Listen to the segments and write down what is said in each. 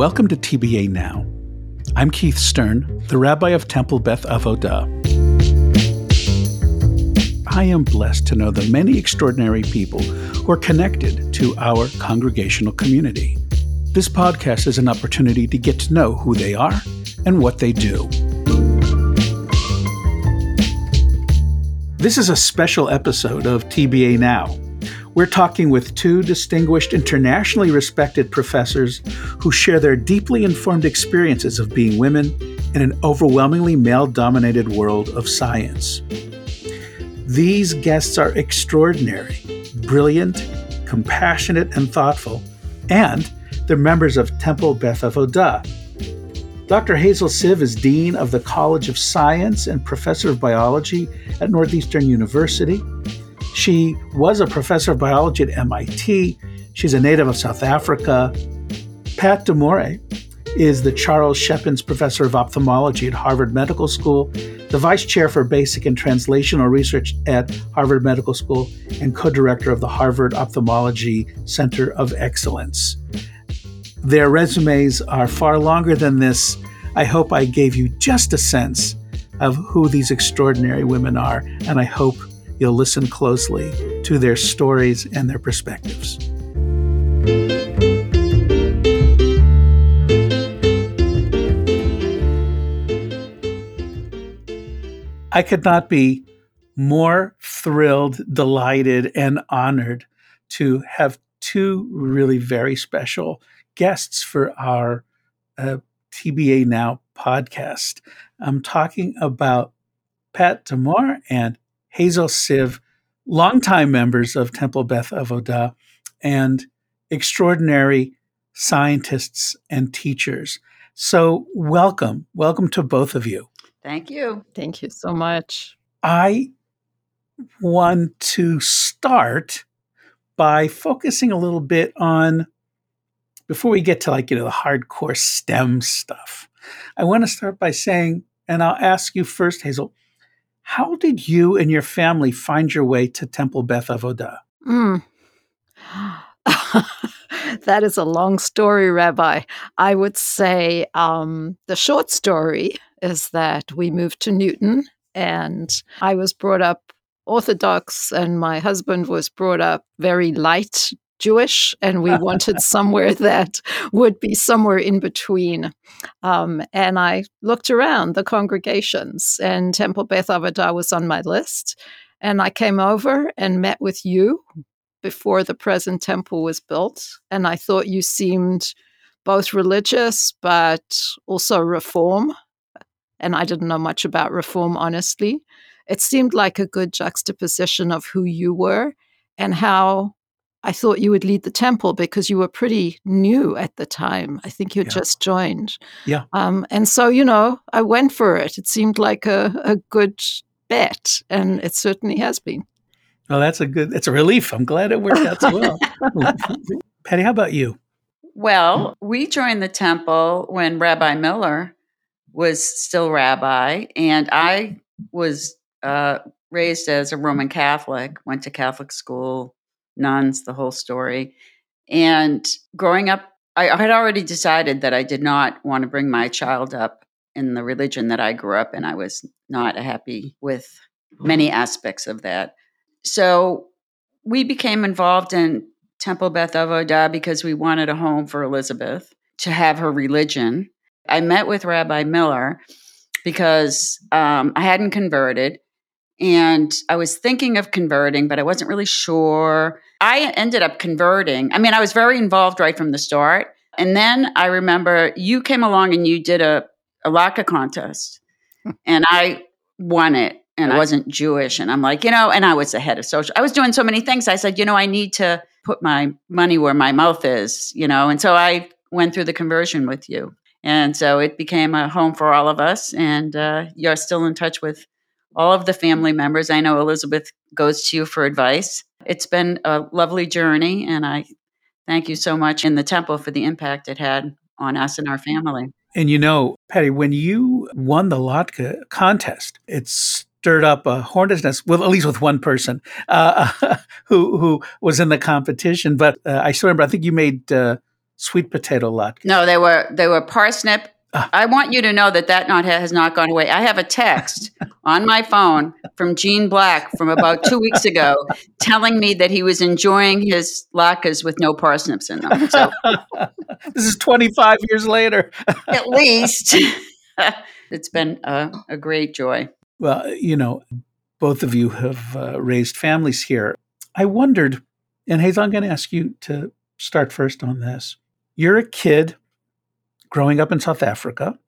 Welcome to TBA Now. I'm Keith Stern, the rabbi of Temple Beth Avodah. I am blessed to know the many extraordinary people who are connected to our congregational community. This podcast is an opportunity to get to know who they are and what they do. This is a special episode of TBA Now. We're talking with two distinguished, internationally respected professors who share their deeply informed experiences of being women in an overwhelmingly male dominated world of science. These guests are extraordinary, brilliant, compassionate, and thoughtful, and they're members of Temple Beth Avodah, Dr. Hazel Sive is Dean of the College of Science and Professor of Biology at Northeastern University. She was a professor of biology at MIT. She's a native of South Africa. Pat D'Amore is the Charles Schepens Professor of Ophthalmology at Harvard Medical School, the Vice Chair for Basic and Translational Research at Harvard Medical School, and co director of the Harvard Ophthalmology Center of Excellence. Their resumes are far longer than this. I hope I gave you just a sense of who these extraordinary women are, and I hope you'll listen closely to their stories and their perspectives. I could not be more thrilled, delighted, and honored to have two really very special guests for our uh, TBA Now podcast. I'm talking about Pat D'Amore and Hazel Sive, longtime members of Temple Beth Avodah and extraordinary scientists and teachers. So, welcome. Welcome to both of you. Thank you. Thank you so much. I want to start by focusing a little bit on before we get to like, you know, the hardcore STEM stuff, I want to start by saying, and I'll ask you first, Hazel, how did you and your family find your way to Temple Beth Avodah? Mm. that is a long story, Rabbi. I would say um, the short story is that we moved to Newton and I was brought up Orthodox, and my husband was brought up very light Jewish, and we wanted somewhere that would be somewhere in between. Um, and I looked around the congregations, and Temple Beth Avodah was on my list. And I came over and met with you before the present temple was built. And I thought you seemed both religious, but also reform. And I didn't know much about reform, honestly. It seemed like a good juxtaposition of who you were and how I thought you would lead the temple because you were pretty new at the time. I think you had yeah. just joined. Yeah. Um, and so, you know, I went for it. It seemed like a, a good bet, and it certainly has been. Well, that's a good, it's a relief. I'm glad it worked out so well. Patty, how about you? Well, we joined the temple when Rabbi Miller was still rabbi, and I was uh, raised as a Roman Catholic, went to Catholic school, nuns, the whole story. And growing up, I, I had already decided that I did not want to bring my child up in the religion that I grew up in. I was not happy with many aspects of that. So we became involved in Temple Beth Avodah because we wanted a home for Elizabeth to have her religion. I met with Rabbi Miller because um, I hadn't converted and I was thinking of converting, but I wasn't really sure. I ended up converting. I mean, I was very involved right from the start. And then I remember you came along and you did a, a latke contest, and I won it. And I wasn't Jewish. And I'm like, you know, and I was the head of social. I was doing so many things. I said, you know, I need to put my money where my mouth is, you know. And so I went through the conversion with you. And so it became a home for all of us. And uh, you're still in touch with all of the family members. I know Elizabeth goes to you for advice. It's been a lovely journey, and I thank you so much in the temple for the impact it had on us and our family. And you know, Patty, when you won the latke contest, it stirred up a hornet's nest, well, at least with one person uh, who who was in the competition. But uh, I still remember, I think you made uh, sweet potato latkes? No, they were they were parsnip. Ah. I want you to know that that not has not gone away. I have a text on my phone from Gene Black from about two weeks ago, telling me that he was enjoying his latkes with no parsnips in them. So this is 25 years later. at least it's been a, a great joy. Well, you know, both of you have uh, raised families here. I wondered, and Hazel, I'm going to ask you to start first on this. You're a kid growing up in South Africa.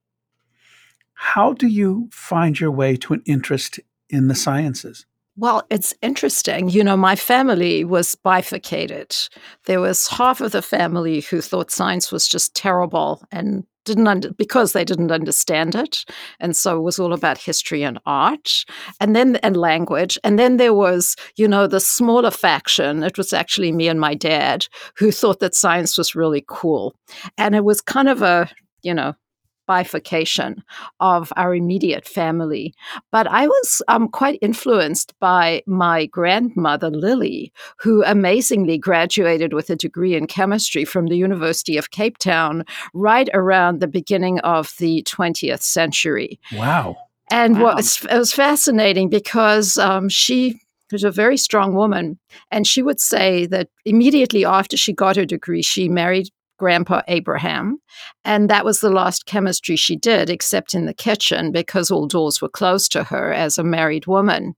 How do you find your way to an interest in the sciences? Well, it's interesting. You know, my family was bifurcated. There was half of the family who thought science was just terrible and didn't under, because they didn't understand it and so it was all about history and art and then and language and then there was you know the smaller faction it was actually me and my dad who thought that science was really cool and it was kind of a you know bifurcation of our immediate family. But I was um, quite influenced by my grandmother, Lily, who amazingly graduated with a degree in chemistry from the University of Cape Town right around the beginning of the 20th century. Wow. And Wow. what it was fascinating because um, she was a very strong woman. And she would say that immediately after she got her degree, she married Grandpa Abraham. And that was the last chemistry she did, except in the kitchen, because all doors were closed to her as a married woman.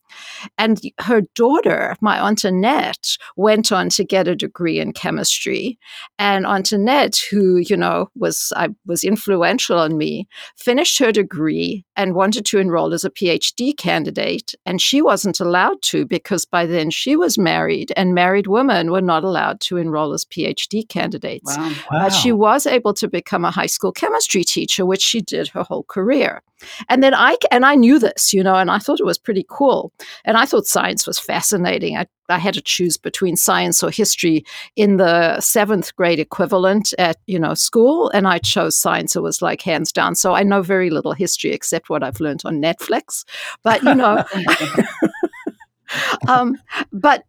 And her daughter, my Aunt Annette, went on to get a degree in chemistry. And Aunt Annette, who, you know, was I was influential on me, finished her degree and wanted to enroll as a PhD candidate. And she wasn't allowed to because by then she was married, and married women were not allowed to enroll as PhD candidates. Wow. But she was able to become a high school chemistry teacher, which she did her whole career. And then I and I knew this, you know, and I thought it was pretty cool. And I thought science was fascinating. I, I had to choose between science or history in the seventh grade equivalent at you know school, and I chose science. It was like hands down. So I know very little history except what I've learned on Netflix. But you know, um, but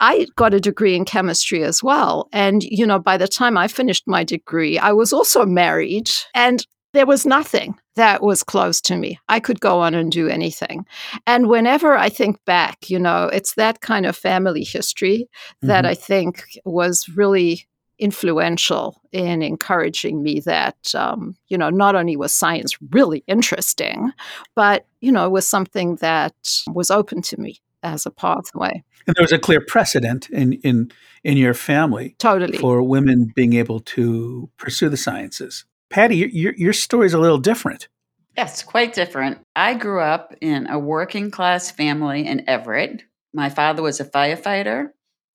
I got a degree in chemistry as well. And, you know, by the time I finished my degree, I was also married and there was nothing that was close to me. I could go on and do anything. And whenever I think back, you know, it's that kind of family history that Mhm. I think was really influential in encouraging me that um, you know not only was science really interesting but you know it was something that was open to me as a pathway And there was a clear precedent in in in your family totally for women being able to pursue the sciences. Patty, your your, your story is a little different. Yes, quite different. I grew up in a working class family in Everett. My father was a firefighter,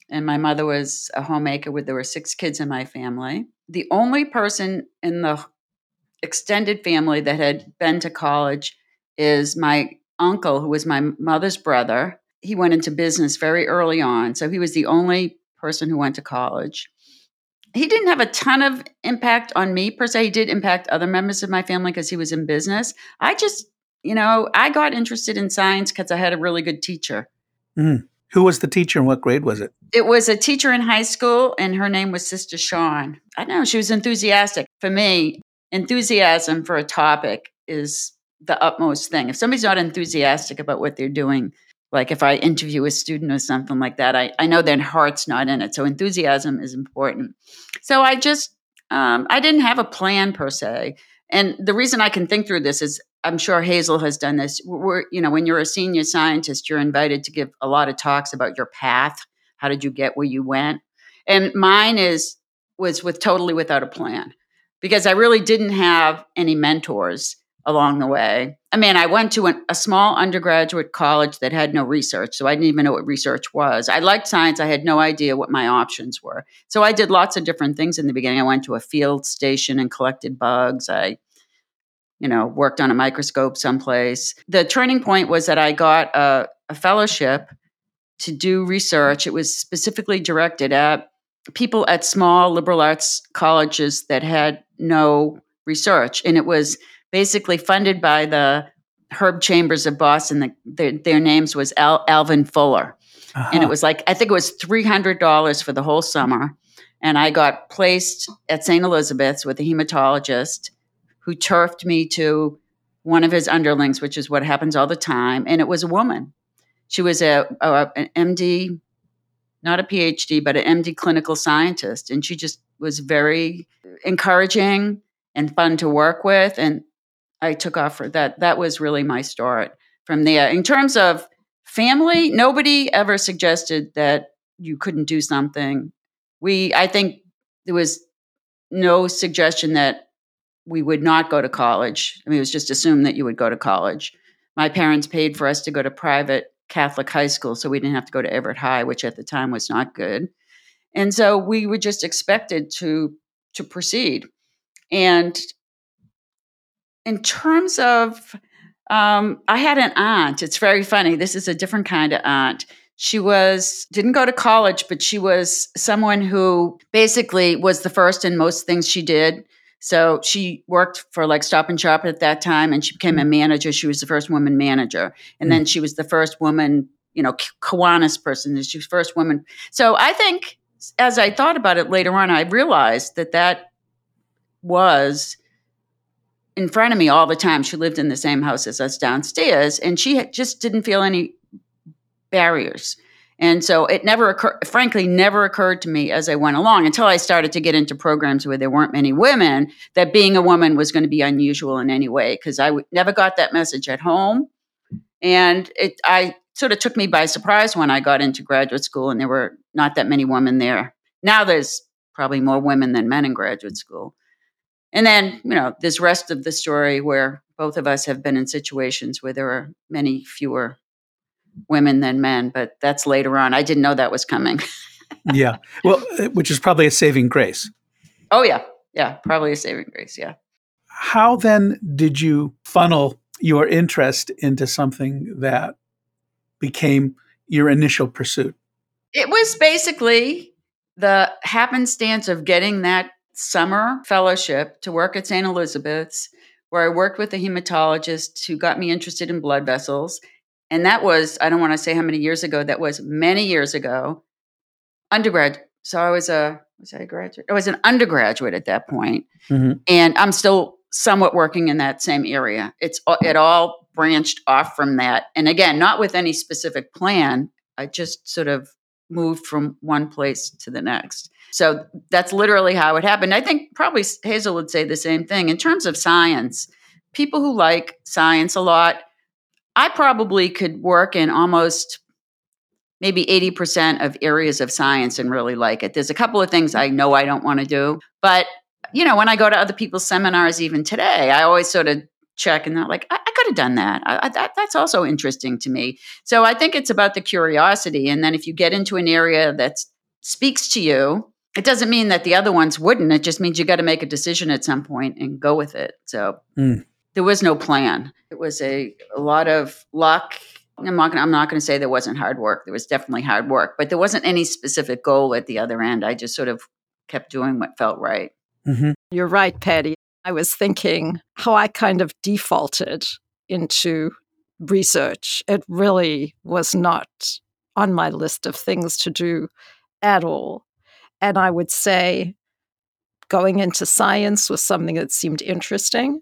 and my mother was a homemaker. With there were six kids in my family. The only person in the extended family that had been to college is my uncle, who was my mother's brother. He went into business very early on, so he was the only person who went to college. He didn't have a ton of impact on me per se. He did impact other members of my family because he was in business. I just, you know, I got interested in science because I had a really good teacher. Mm. Who was the teacher and what grade was it? It was a teacher in high school, and her name was Sister Sean. I know, she was enthusiastic. For me, enthusiasm for a topic is the utmost thing. If somebody's not enthusiastic about what they're doing, like if I interview a student or something like that, I, I know their heart's not in it. So enthusiasm is important. So I just, um, I didn't have a plan per se. And the reason I can think through this is I'm sure Hazel has done this. We're, you know, when you're a senior scientist, you're invited to give a lot of talks about your path. How did you get where you went? And mine is was with totally without a plan because I really didn't have any mentors along the way. I mean, I went to an, a small undergraduate college that had no research, so I didn't even know what research was. I liked science, I had no idea what my options were. So I did lots of different things in the beginning. I went to a field station and collected bugs. I you know, worked on a microscope someplace. The turning point was that I got a, a fellowship to do research. It was specifically directed at people at small liberal arts colleges that had no research. And it was basically funded by the Herb Chambers of Boston. The, their, their names was Al, Alvan Fuller. uh-huh. and it was like I think it was three hundred dollars for the whole summer, and I got placed at St. Elizabeth's with a hematologist who turfed me to one of his underlings, which is what happens all the time, and it was a woman. She was a, a an MD, not a PhD, but an MD clinical scientist, and she just was very encouraging and fun to work with, and I took off for that. That was really my start from there. In terms of family, nobody ever suggested that you couldn't do something. We, I think there was no suggestion that we would not go to college. I mean, it was just assumed that you would go to college. My parents paid for us to go to private Catholic high school, so we didn't have to go to Everett High, which at the time was not good. And so we were just expected to to proceed. And in terms of um, I had an aunt. It's very funny. This is a different kind of aunt. She was didn't go to college, but she was someone who basically was the first in most things she did. So she worked for like Stop and Shop at that time, and she became a mm. manager. She was the first woman manager, and mm. then she was the first woman, you know, Kiwanis person. She was first woman. So I think, as I thought about it later on, I realized that that was in front of me all the time. She lived in the same house as us downstairs, and she just didn't feel any barriers. And so it never occurred, frankly, never occurred to me as I went along until I started to get into programs where there weren't many women that being a woman was going to be unusual in any way because I w- never got that message at home. And it, I sort of took me by surprise when I got into graduate school and there were not that many women there. Now there's probably more women than men in graduate school. And then, you know, this rest of the story where both of us have been in situations where there are many fewer women than men, but that's later on. I didn't know that was coming. yeah. Well, uh, which is probably a saving grace. Oh, yeah. Yeah. Probably a saving grace. Yeah. How then did you funnel your interest into something that became your initial pursuit? It was basically the happenstance of getting that summer fellowship to work at St. Elizabeth's, where I worked with a hematologist who got me interested in blood vessels. And that was, I don't want to say how many years ago, that was many years ago, undergrad. So I was a, was I a graduate? I was an undergraduate at that point. Mm-hmm. And I'm still somewhat working in that same area. It's it all branched off from that. And again, not with any specific plan. I just sort of moved from one place to the next. So that's literally how it happened. I think probably Hazel would say the same thing. In terms of science, people who like science a lot, I probably could work in almost maybe 80% of areas of science and really like it. There's a couple of things I know I don't want to do, but you know, when I go to other people's seminars, even today, I always sort of check and they're like, I, I could have done that. I, I, that. That's also interesting to me. So I think it's about the curiosity. And then if you get into an area that speaks to you, it doesn't mean that the other ones wouldn't. It just means you got to make a decision at some point and go with it. So mm. there was no plan. It was a, a lot of luck. I'm not, gonna, I'm not going to say there wasn't hard work. There was definitely hard work, but there wasn't any specific goal at the other end. I just sort of kept doing what felt right. Mm-hmm. You're right, Patty. I was thinking how I kind of defaulted into research. It really was not on my list of things to do at all. And I would say going into science was something that seemed interesting,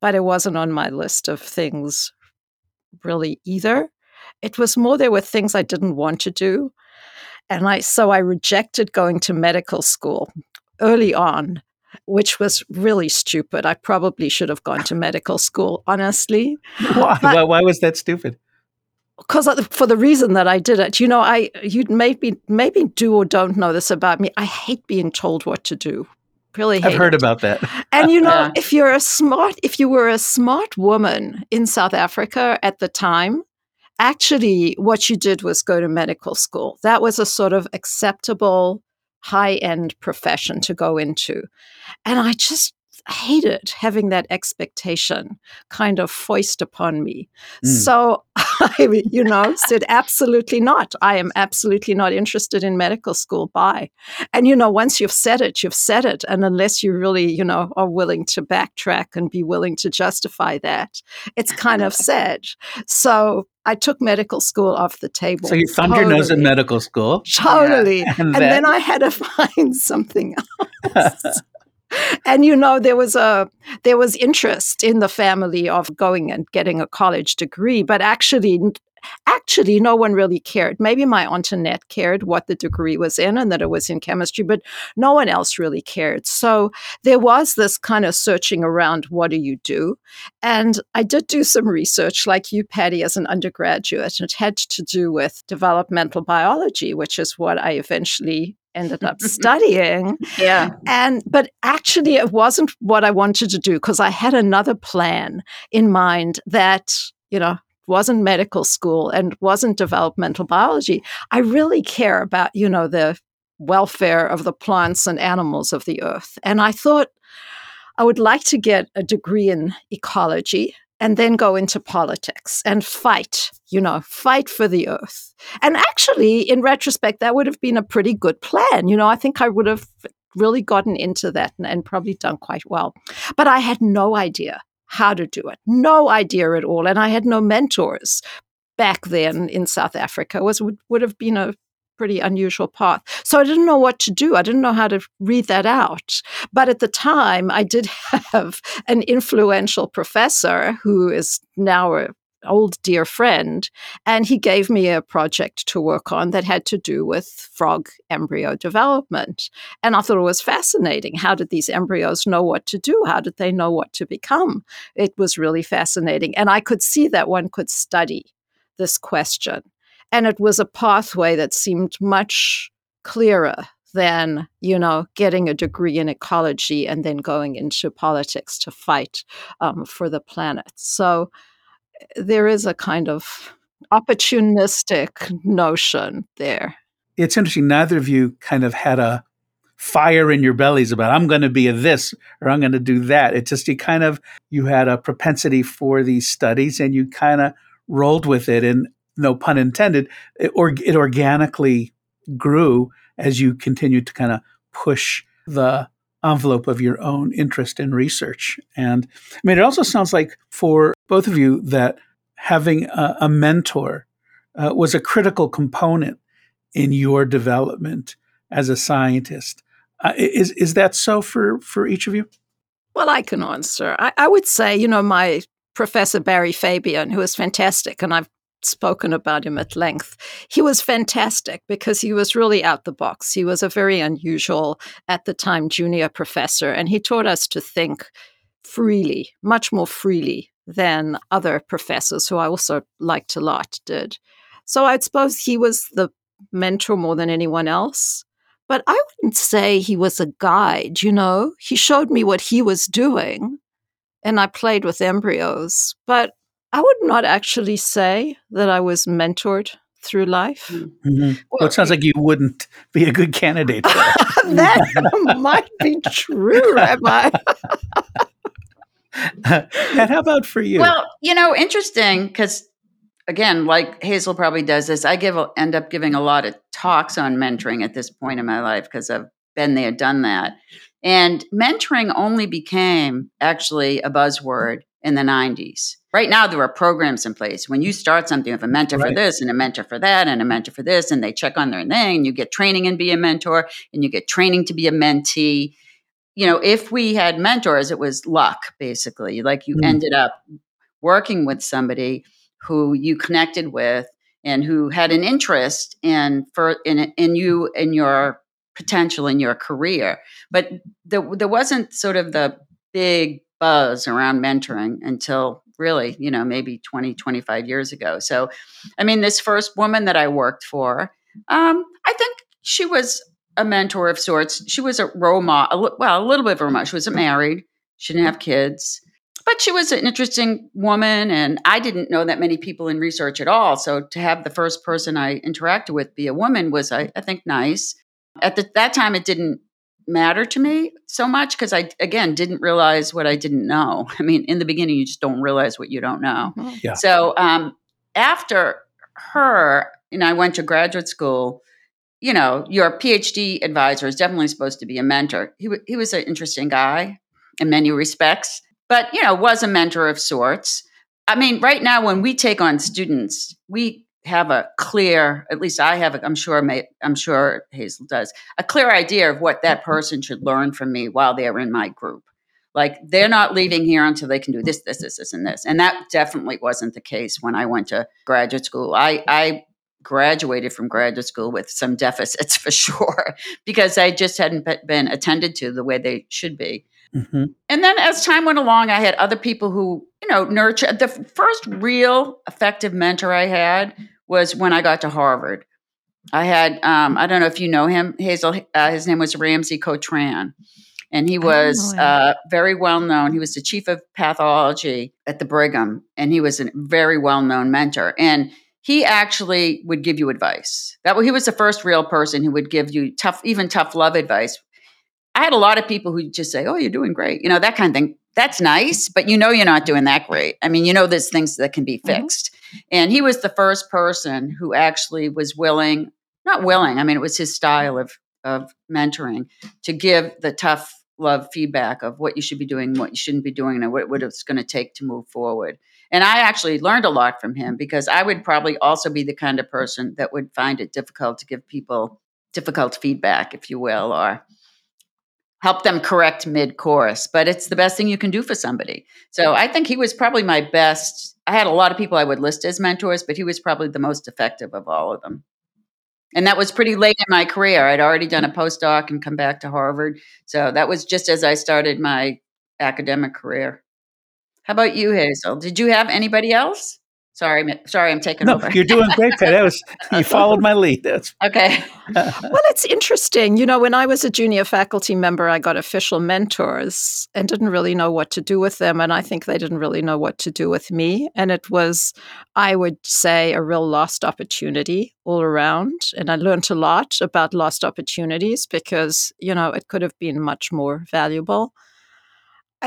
but it wasn't on my list of things really either. It was more there were things I didn't want to do. And I so I rejected going to medical school early on, which was really stupid. I probably should have gone to medical school, honestly. Why? But, why was that stupid? because for the reason that I did it, you know, I you maybe maybe do or don't know this about me. I hate being told what to do. Really, I've heard it. about that. And you know, yeah. if you're a smart, if you were a smart woman in South Africa at the time, actually, what you did was go to medical school. That was a sort of acceptable high end profession to go into, and I just hated having that expectation kind of foist upon me. Mm. So I, you know, said, absolutely not. I am absolutely not interested in medical school. Bye. And, you know, once you've said it, you've said it. And unless you really, you know, are willing to backtrack and be willing to justify that, it's kind of said. So I took medical school off the table. So you thumbed totally. your nose in medical school. Totally. Yeah. And, and then? then I had to find something else. and you know there was a there was interest in the family of going and getting a college degree but actually actually no one really cared. Maybe my aunt annette cared what the degree was in and that it was in chemistry but no one else really cared. So there was this kind of searching around what do you do? And i did do some research like you patty as an undergraduate. And it had to do with developmental biology which is what i eventually ended up studying. Yeah. And but actually it wasn't what I wanted to do because I had another plan in mind that, you know, wasn't medical school and wasn't developmental biology. I really care about, you know, the welfare of the plants and animals of the earth. And I thought I would like to get a degree in ecology and then go into politics and fight, you know, fight for the earth. And actually, in retrospect, that would have been a pretty good plan. You know, I think I would have really gotten into that and, and probably done quite well. But I had no idea how to do it, no idea at all. And I had no mentors back then in South Africa was would, would have been a pretty unusual path. So I didn't know what to do. I didn't know how to read that out. But at the time, I did have an influential professor who is now a old dear friend and he gave me a project to work on that had to do with frog embryo development and i thought it was fascinating how did these embryos know what to do how did they know what to become it was really fascinating and i could see that one could study this question and it was a pathway that seemed much clearer than, you know, getting a degree in ecology and then going into politics to fight um, for the planet. So there is a kind of opportunistic notion there. It's interesting. Neither of you kind of had a fire in your bellies about I'm going to be a this or I'm going to do that. It's just you kind of you had a propensity for these studies and you kind of rolled with it. And no pun intended, it, or, it organically grew as you continued to kind of push the envelope of your own interest in research. And I mean, it also sounds like for both of you that having a, a mentor uh, was a critical component in your development as a scientist. Uh, is is that so for for each of you? Well, I can answer. I, I would say, you know, my professor Barry Fabian, who is fantastic, and I've spoken about him at length. He was fantastic because he was really out the box. He was a very unusual, at the time, junior professor, and he taught us to think freely, much more freely than other professors who I also liked a lot did. So I'd suppose he was the mentor more than anyone else. But I wouldn't say he was a guide, you know? He showed me what he was doing, and I played with embryos. But I would not actually say that I was mentored through life. Mm-hmm. Well, well, it sounds like you wouldn't be a good candidate. that might be true, Rabbi. and how about for you? Well, you know, interesting because again, like Hazel probably does this. I give end up giving a lot of talks on mentoring at this point in my life because I've been there, done that. And mentoring only became actually a buzzword in the 90s. Right now, there are programs in place. When you start something with a mentor right. for this and a mentor for that and a mentor for this, and they check on their thing, and you get training and be a mentor, and you get training to be a mentee. You know, if we had mentors, it was luck, basically. Like you mm. ended up working with somebody who you connected with and who had an interest in for in in you in your potential in your career. But there, there wasn't sort of the big buzz around mentoring until really, you know, maybe 20, 25 years ago. So, I mean, this first woman that I worked for, um, I think she was a mentor of sorts. She was a role model, well, a little bit of a role model. She wasn't married, she didn't have kids, but she was an interesting woman. And I didn't know that many people in research at all. So, to have the first person I interacted with be a woman was, I, I think, nice. At the, that time, it didn't matter to me so much because I again didn't realize what I didn't know. I mean, in the beginning, you just don't realize what you don't know. Mm-hmm. Yeah. So um, after her, and I went to graduate school. You know, your PhD advisor is definitely supposed to be a mentor. He w- he was an interesting guy in many respects, but you know, was a mentor of sorts. I mean, right now when we take on students, we have a clear at least i have a, i'm sure may, i'm sure hazel does a clear idea of what that person should learn from me while they're in my group. Like they're not leaving here until they can do this this this this and this. And that definitely wasn't the case when i went to graduate school. I i graduated from graduate school with some deficits for sure because i just hadn't been attended to the way they should be. Mm-hmm. and then as time went along i had other people who you know nurture the first real effective mentor i had was when I got to Harvard. I had, um, I don't know if you know him, Hazel. Uh, his name was Ramzi Cotran. And he was uh, very well known. He was the chief of pathology at the Brigham, and he was a very well known mentor. And he actually would give you advice. That he was the first real person who would give you tough, even tough love advice. I had a lot of people who just say, "Oh, you're doing great," you know that kind of thing. That's nice, but you know you're not doing that great. I mean, you know there's things that can be mm-hmm. And he was the first person who actually was willing, not willing, I mean, it was his style of, of mentoring to give the tough love feedback of what you should be doing, what you shouldn't be doing, and what, what it's going to take to move forward. And I actually learned a lot from him because I would probably also be the kind of person that would find it difficult to give people difficult feedback, if you will, or help them correct mid course. But it's the best thing you can do for somebody. So I think he was probably my best I had a lot of people I would list as mentors, but he was probably the most effective of all of them. And that was pretty late in my career. I'd already done a postdoc and come back to Harvard. So that was just as I started my academic career. How about you, Hazel? Did you have anybody else? Sorry, sorry, I'm taking no, over. you're doing great, Pat. That was you followed my lead. That's okay. well, it's interesting. You know, when I was a junior faculty member, I got official mentors and didn't really know what to do with them, and I think they didn't really know what to do with me. And it was, I would say, a real lost opportunity all around. And I learned a lot about lost opportunities because you know it could have been much more valuable.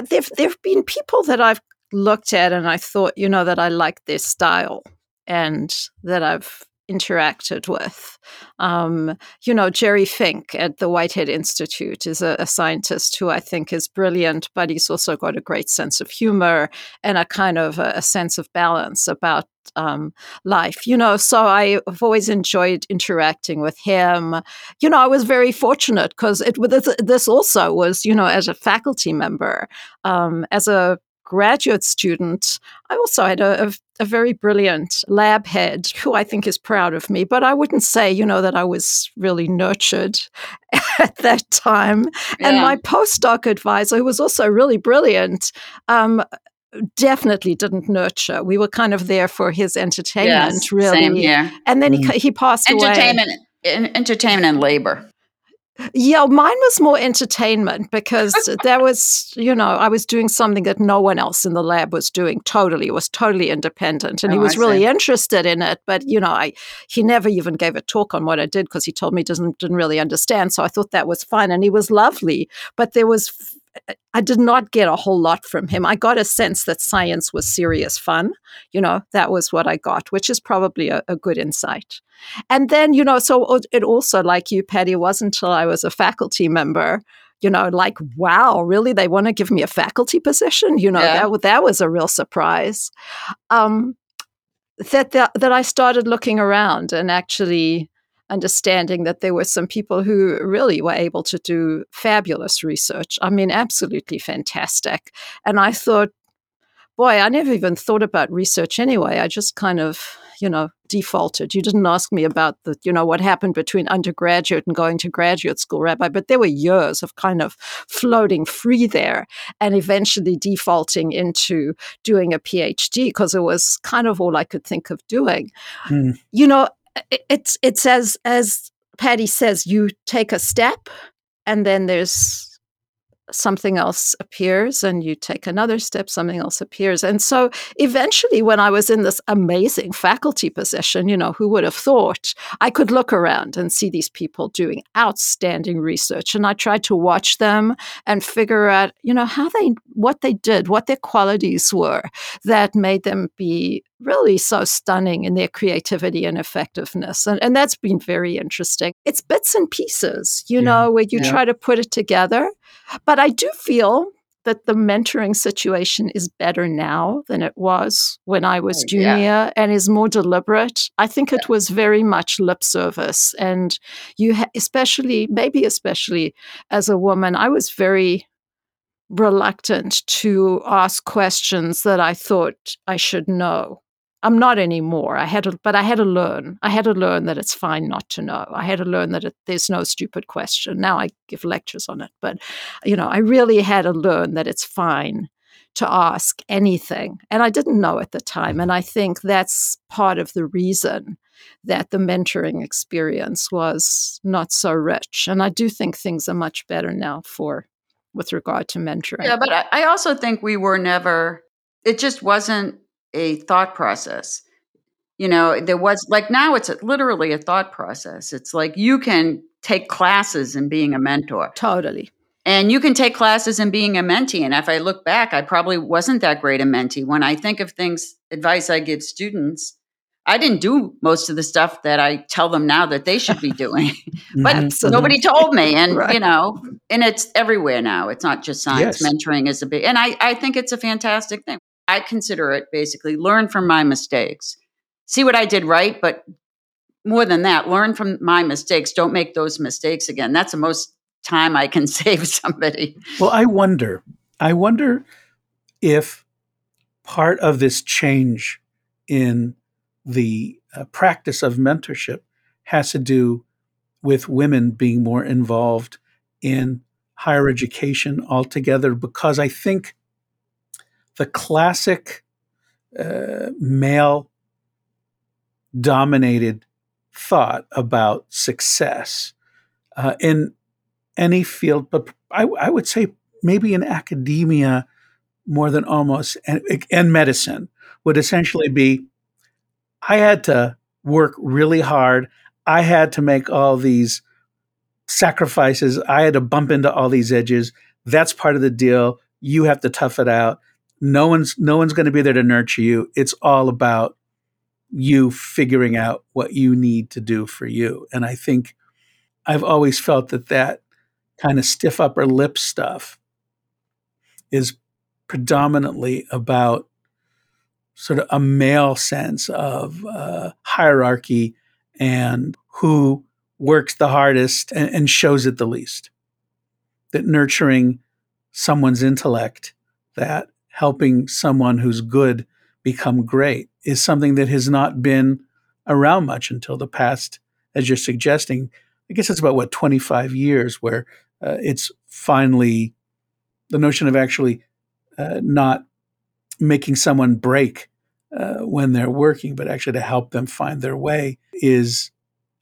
There've there've been people that I've looked at and I thought, you know, that I like their style and that I've interacted with. Um, you know, Jerry Fink at the Whitehead Institute is a, a, scientist who I think is brilliant, but he's also got a great sense of humor and a kind of a, a sense of balance about um, life. You know, so I've always enjoyed interacting with him. You know, I was very fortunate because it this, this also was, you know, as a faculty member, um, as a graduate student, I also had a, a, a, very brilliant lab head who I think is proud of me. But I wouldn't say, you know, that I was really nurtured at that time. Yeah. And my postdoc advisor, who was also really brilliant, um, definitely didn't nurture. We were kind of there for his entertainment, yes, really. Same here. And then mm. he, he passed entertainment, away. Entertainment and labor. Yeah, mine was more entertainment because there was, you know, I was doing something that no one else in the lab was doing. Totally, it was totally independent, and oh, he was really interested in it. But you know, I he never even gave a talk on what I did because he told me he doesn't didn't really understand. So I thought that was fine, and he was lovely. But there was I did not get a whole lot from him. I got a sense that science was serious fun. You know, that was what I got, which is probably a, a good insight. And then, you know, so it also, like you, Patty, wasn't until I was a faculty member you know, like, wow, really? They want to give me a faculty position? You know, yeah. that, that was a real surprise. Um, that, that, that I started looking around and actually understanding that there were some people who really were able to do fabulous research. I mean, absolutely fantastic. And I thought, boy, I never even thought about research anyway. I just kind of, you know, defaulted. You didn't ask me about the, you know, what happened between undergraduate and going to graduate school, Rabbi, but there were years of kind of floating free there and eventually defaulting into doing a PhD because it was kind of all I could think of doing. Mm. You know, it's it's as as Patty says, you take a step, and then there's something else appears and you take another step, something else appears. And so eventually, when I was in this amazing faculty position, you know, who would have thought I could look around and see these people doing outstanding research. And I tried to watch them and figure out, you know, how they, what they did, what their qualities were that made them be really so stunning in their creativity and effectiveness. And, and that's been very interesting. It's bits and pieces, you yeah. know, where you yeah. try to put it together. But I do feel that the mentoring situation is better now than it was when I was oh, junior yeah. and is more deliberate. I think it was very much lip service. And you, ha- especially, maybe especially as a woman, I was very reluctant to ask questions that I thought I should know. I'm not anymore. I had to, but I had to learn. I had to learn that it's fine not to know. I had to learn that it, there's no stupid question. Now I give lectures on it, but you know, I really had to learn that it's fine to ask anything. And I didn't know at the time. And I think that's part of the reason that the mentoring experience was not so rich. And I do think things are much better now for with regard to mentoring. Yeah, but I also think we were never it just wasn't a thought process. You know, there was like now it's literally a thought process. It's like you can take classes in being a mentor. Totally. And you can take classes in being a mentee. And if I look back, I probably wasn't that great a mentee. When I think of things, advice I give students, I didn't do most of the stuff that I tell them now that they should be doing. Mm, but Absolutely. nobody told me. And, right. you know, and it's everywhere now. It's not just science. Yes. Mentoring is a big, and I, I think it's a fantastic thing. I consider it basically learn from my mistakes. See what I did right, but more than that, learn from my mistakes. Don't make those mistakes again. That's the most time I can save somebody. Well, I wonder, I wonder if part of this change in the uh, practice of mentorship has to do with women being more involved in higher education altogether because I think the classic uh, male dominated thought about success uh, in any field, but I, I, would say maybe in academia more than almost, and, and medicine would essentially be I had to work really hard. I had to make all these sacrifices. I had to bump into all these edges. That's part of the deal. You have to tough it out no one's no one's going to be there to nurture you. It's all about you figuring out what you need to do for you. And i think i've always felt that that kind of stiff upper lip stuff is predominantly about sort of a male sense of uh, hierarchy and who works the hardest and, and shows it the least. That nurturing someone's intellect that helping someone who's good become great is something that has not been around much until the past, as you're suggesting. I guess it's about what 25 years where uh, it's finally the notion of actually uh, not making someone break uh, when they're working, but actually to help them find their way is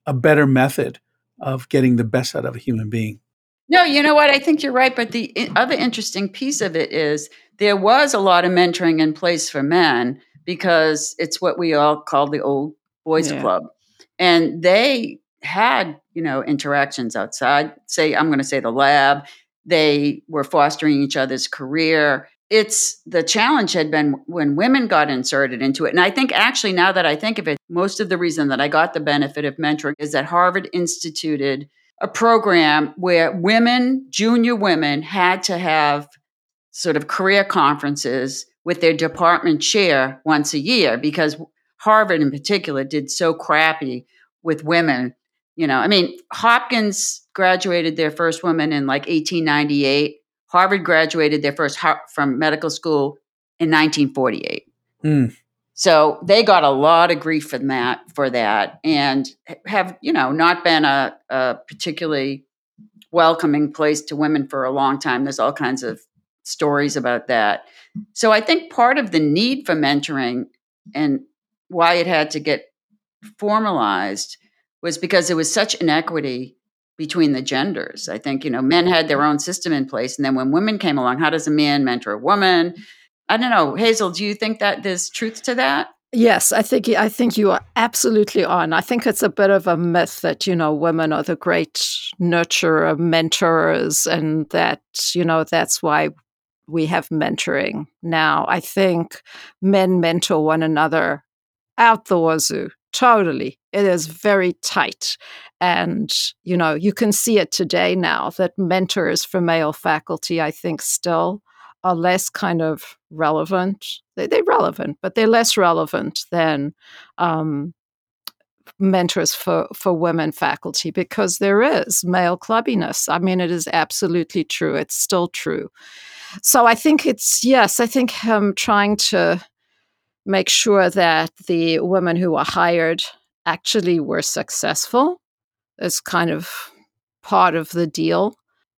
a better method of getting the best out of a human being. No, you know what? I think you're right. But the other interesting piece of it is there was a lot of mentoring in place for men because it's what we all call the old boys yeah. club. And they had, you know, interactions outside, say, I'm going to say the lab. They were fostering each other's career. It's the challenge had been when women got inserted into it. And I think actually, now that I think of it, most of the reason that I got the benefit of mentoring is that Harvard instituted a program where women, junior women, had to have sort of career conferences with their department chair once a year because Harvard in particular did so crappy with women. You know, I mean, Hopkins graduated their first woman in like 1898. Harvard graduated their first from medical school in 1948. Mm. So they got a lot of grief from that for that, and have you know not been a, a particularly welcoming place to women for a long time. There's all kinds of stories about that. So I think part of the need for mentoring and why it had to get formalized was because there was such inequity between the genders. I think, you know, men had their own system in place. And then when women came along, how does a man mentor a woman? I don't know. Hazel, do you think that there's truth to that? Yes, I think I think you are absolutely on. I think it's a bit of a myth that you know women are the great nurturer, mentors, and that you know that's why we have mentoring now. I think men mentor one another out the wazoo. Totally. It is very tight. And, you know, you can see it today now that mentors for male faculty, I think, still are less kind of relevant. They, are relevant, but they're less relevant than um, mentors for, for women faculty because there is male clubbiness. I mean, it is absolutely true. It's still true. So I think it's, yes, I think I'm trying to make sure that the women who were hired actually were successful is kind of part of the deal.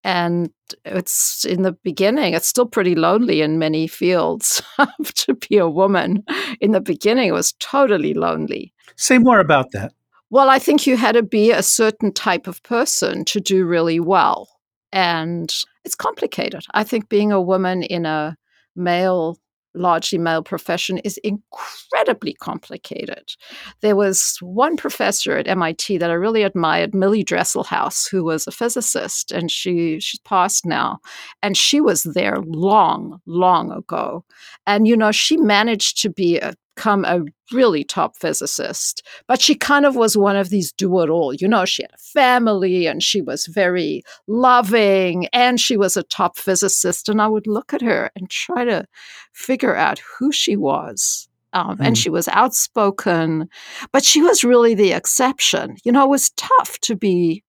And it's in the beginning, it's still pretty lonely in many fields to be a woman. In the beginning, it was totally lonely. Say more about that. Well, I think you had to be a certain type of person to do really well. And it's complicated. I think being a woman in a male largely male profession is incredibly complicated. There was one professor at MIT that I really admired, Millie Dresselhaus, who was a physicist, and she she's passed now, and she was there long, long ago, and you know she managed to be a become a really top physicist. But she kind of was one of these do it all. You know, she had a family and she was very loving and she was a top physicist. And I would look at her and try to figure out who she was. Um, mm. And she was outspoken, but she was really the exception. You know, it was tough to be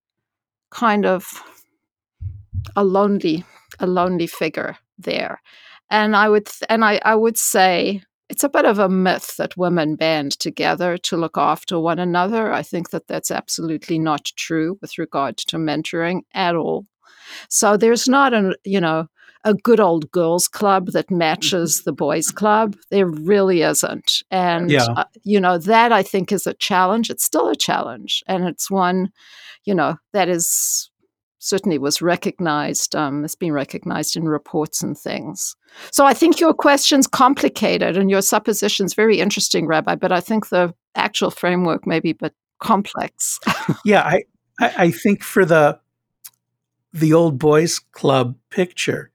kind of a lonely, a lonely figure there. And I would, and I, I would say it's a bit of a myth that women band together to look after one another. I think that that's absolutely not true with regard to mentoring at all. So there's not a, you know, a good old girls club that matches the boys club. There really isn't. And, yeah. uh, you know, that I think is a challenge. It's still a challenge. And it's one, you know, that is certainly was recognized, um, it's been recognized in reports and things. So I think your question's complicated and your supposition's very interesting, Rabbi, but I think the actual framework may be a bit complex. yeah, I, I, think for the the old boys club picture,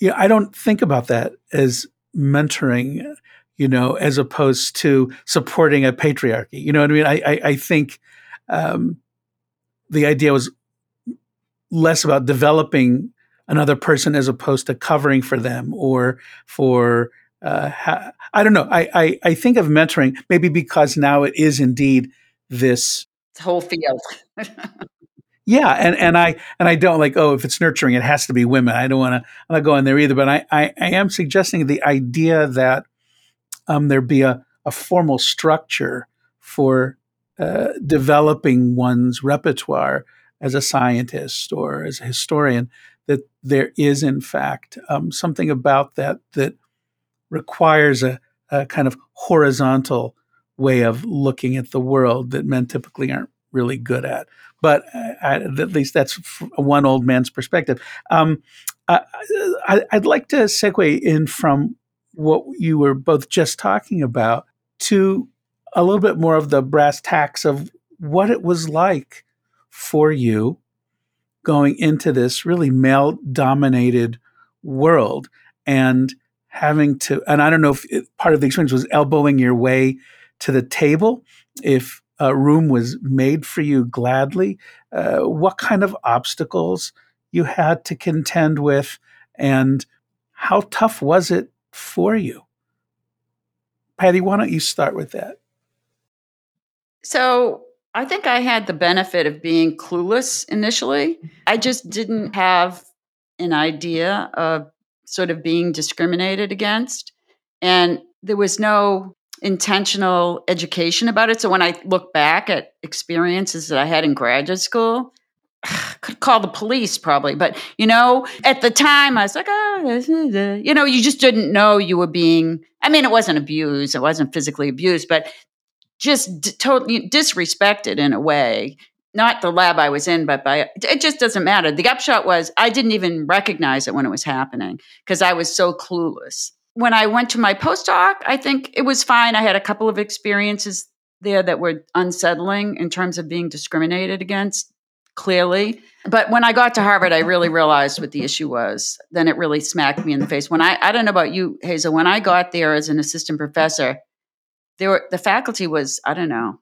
yeah, I don't think about that as mentoring, you know, as opposed to supporting a patriarchy. You know what I mean? I I, I think um, the idea was less about developing another person as opposed to covering for them or for uh, ha- I don't know. I, I, I think of mentoring maybe because now it is indeed this whole field. yeah, and and I and I don't like oh if it's nurturing it has to be women. I don't want to I'm not going there either. But I, I, I am suggesting the idea that um, there be a, a formal structure for uh, developing one's repertoire as a scientist or as a historian that there is in fact um, something about that that requires a, a, kind of horizontal way of looking at the world that men typically aren't really good at. But I, at least that's one old man's perspective. Um, I, would like to segue in from what you were both just talking about to a little bit more of the brass tacks of what it was like for you going into this really male dominated world and having to and i don't know if it, part of the experience was elbowing your way to the table. If a room was made for you gladly uh, what kind of obstacles you had to contend with and how tough was it for you? Patty why don't you start with that? So I think I had the benefit of being clueless initially. Mm-hmm. I just didn't have an idea of sort of being discriminated against. And there was no intentional education about it. So when I look back at experiences that I had in graduate school, I could call the police probably, but you know, at the time I was like, oh, you know, you just didn't know you were being. I mean, it wasn't abused, it wasn't physically abused, but just d- totally disrespected in a way not the lab I was in, but by it just doesn't matter. The upshot was I didn't even recognize it when it was happening because I was so clueless. When I went to my postdoc, I think it was fine. I had a couple of experiences there that were unsettling in terms of being discriminated against, clearly. But when I got to Harvard, I really realized what the issue was. Then it really smacked me in the face. When I, I don't know about you, Hazel, when I got there as an assistant professor, there were the faculty was, I don't know,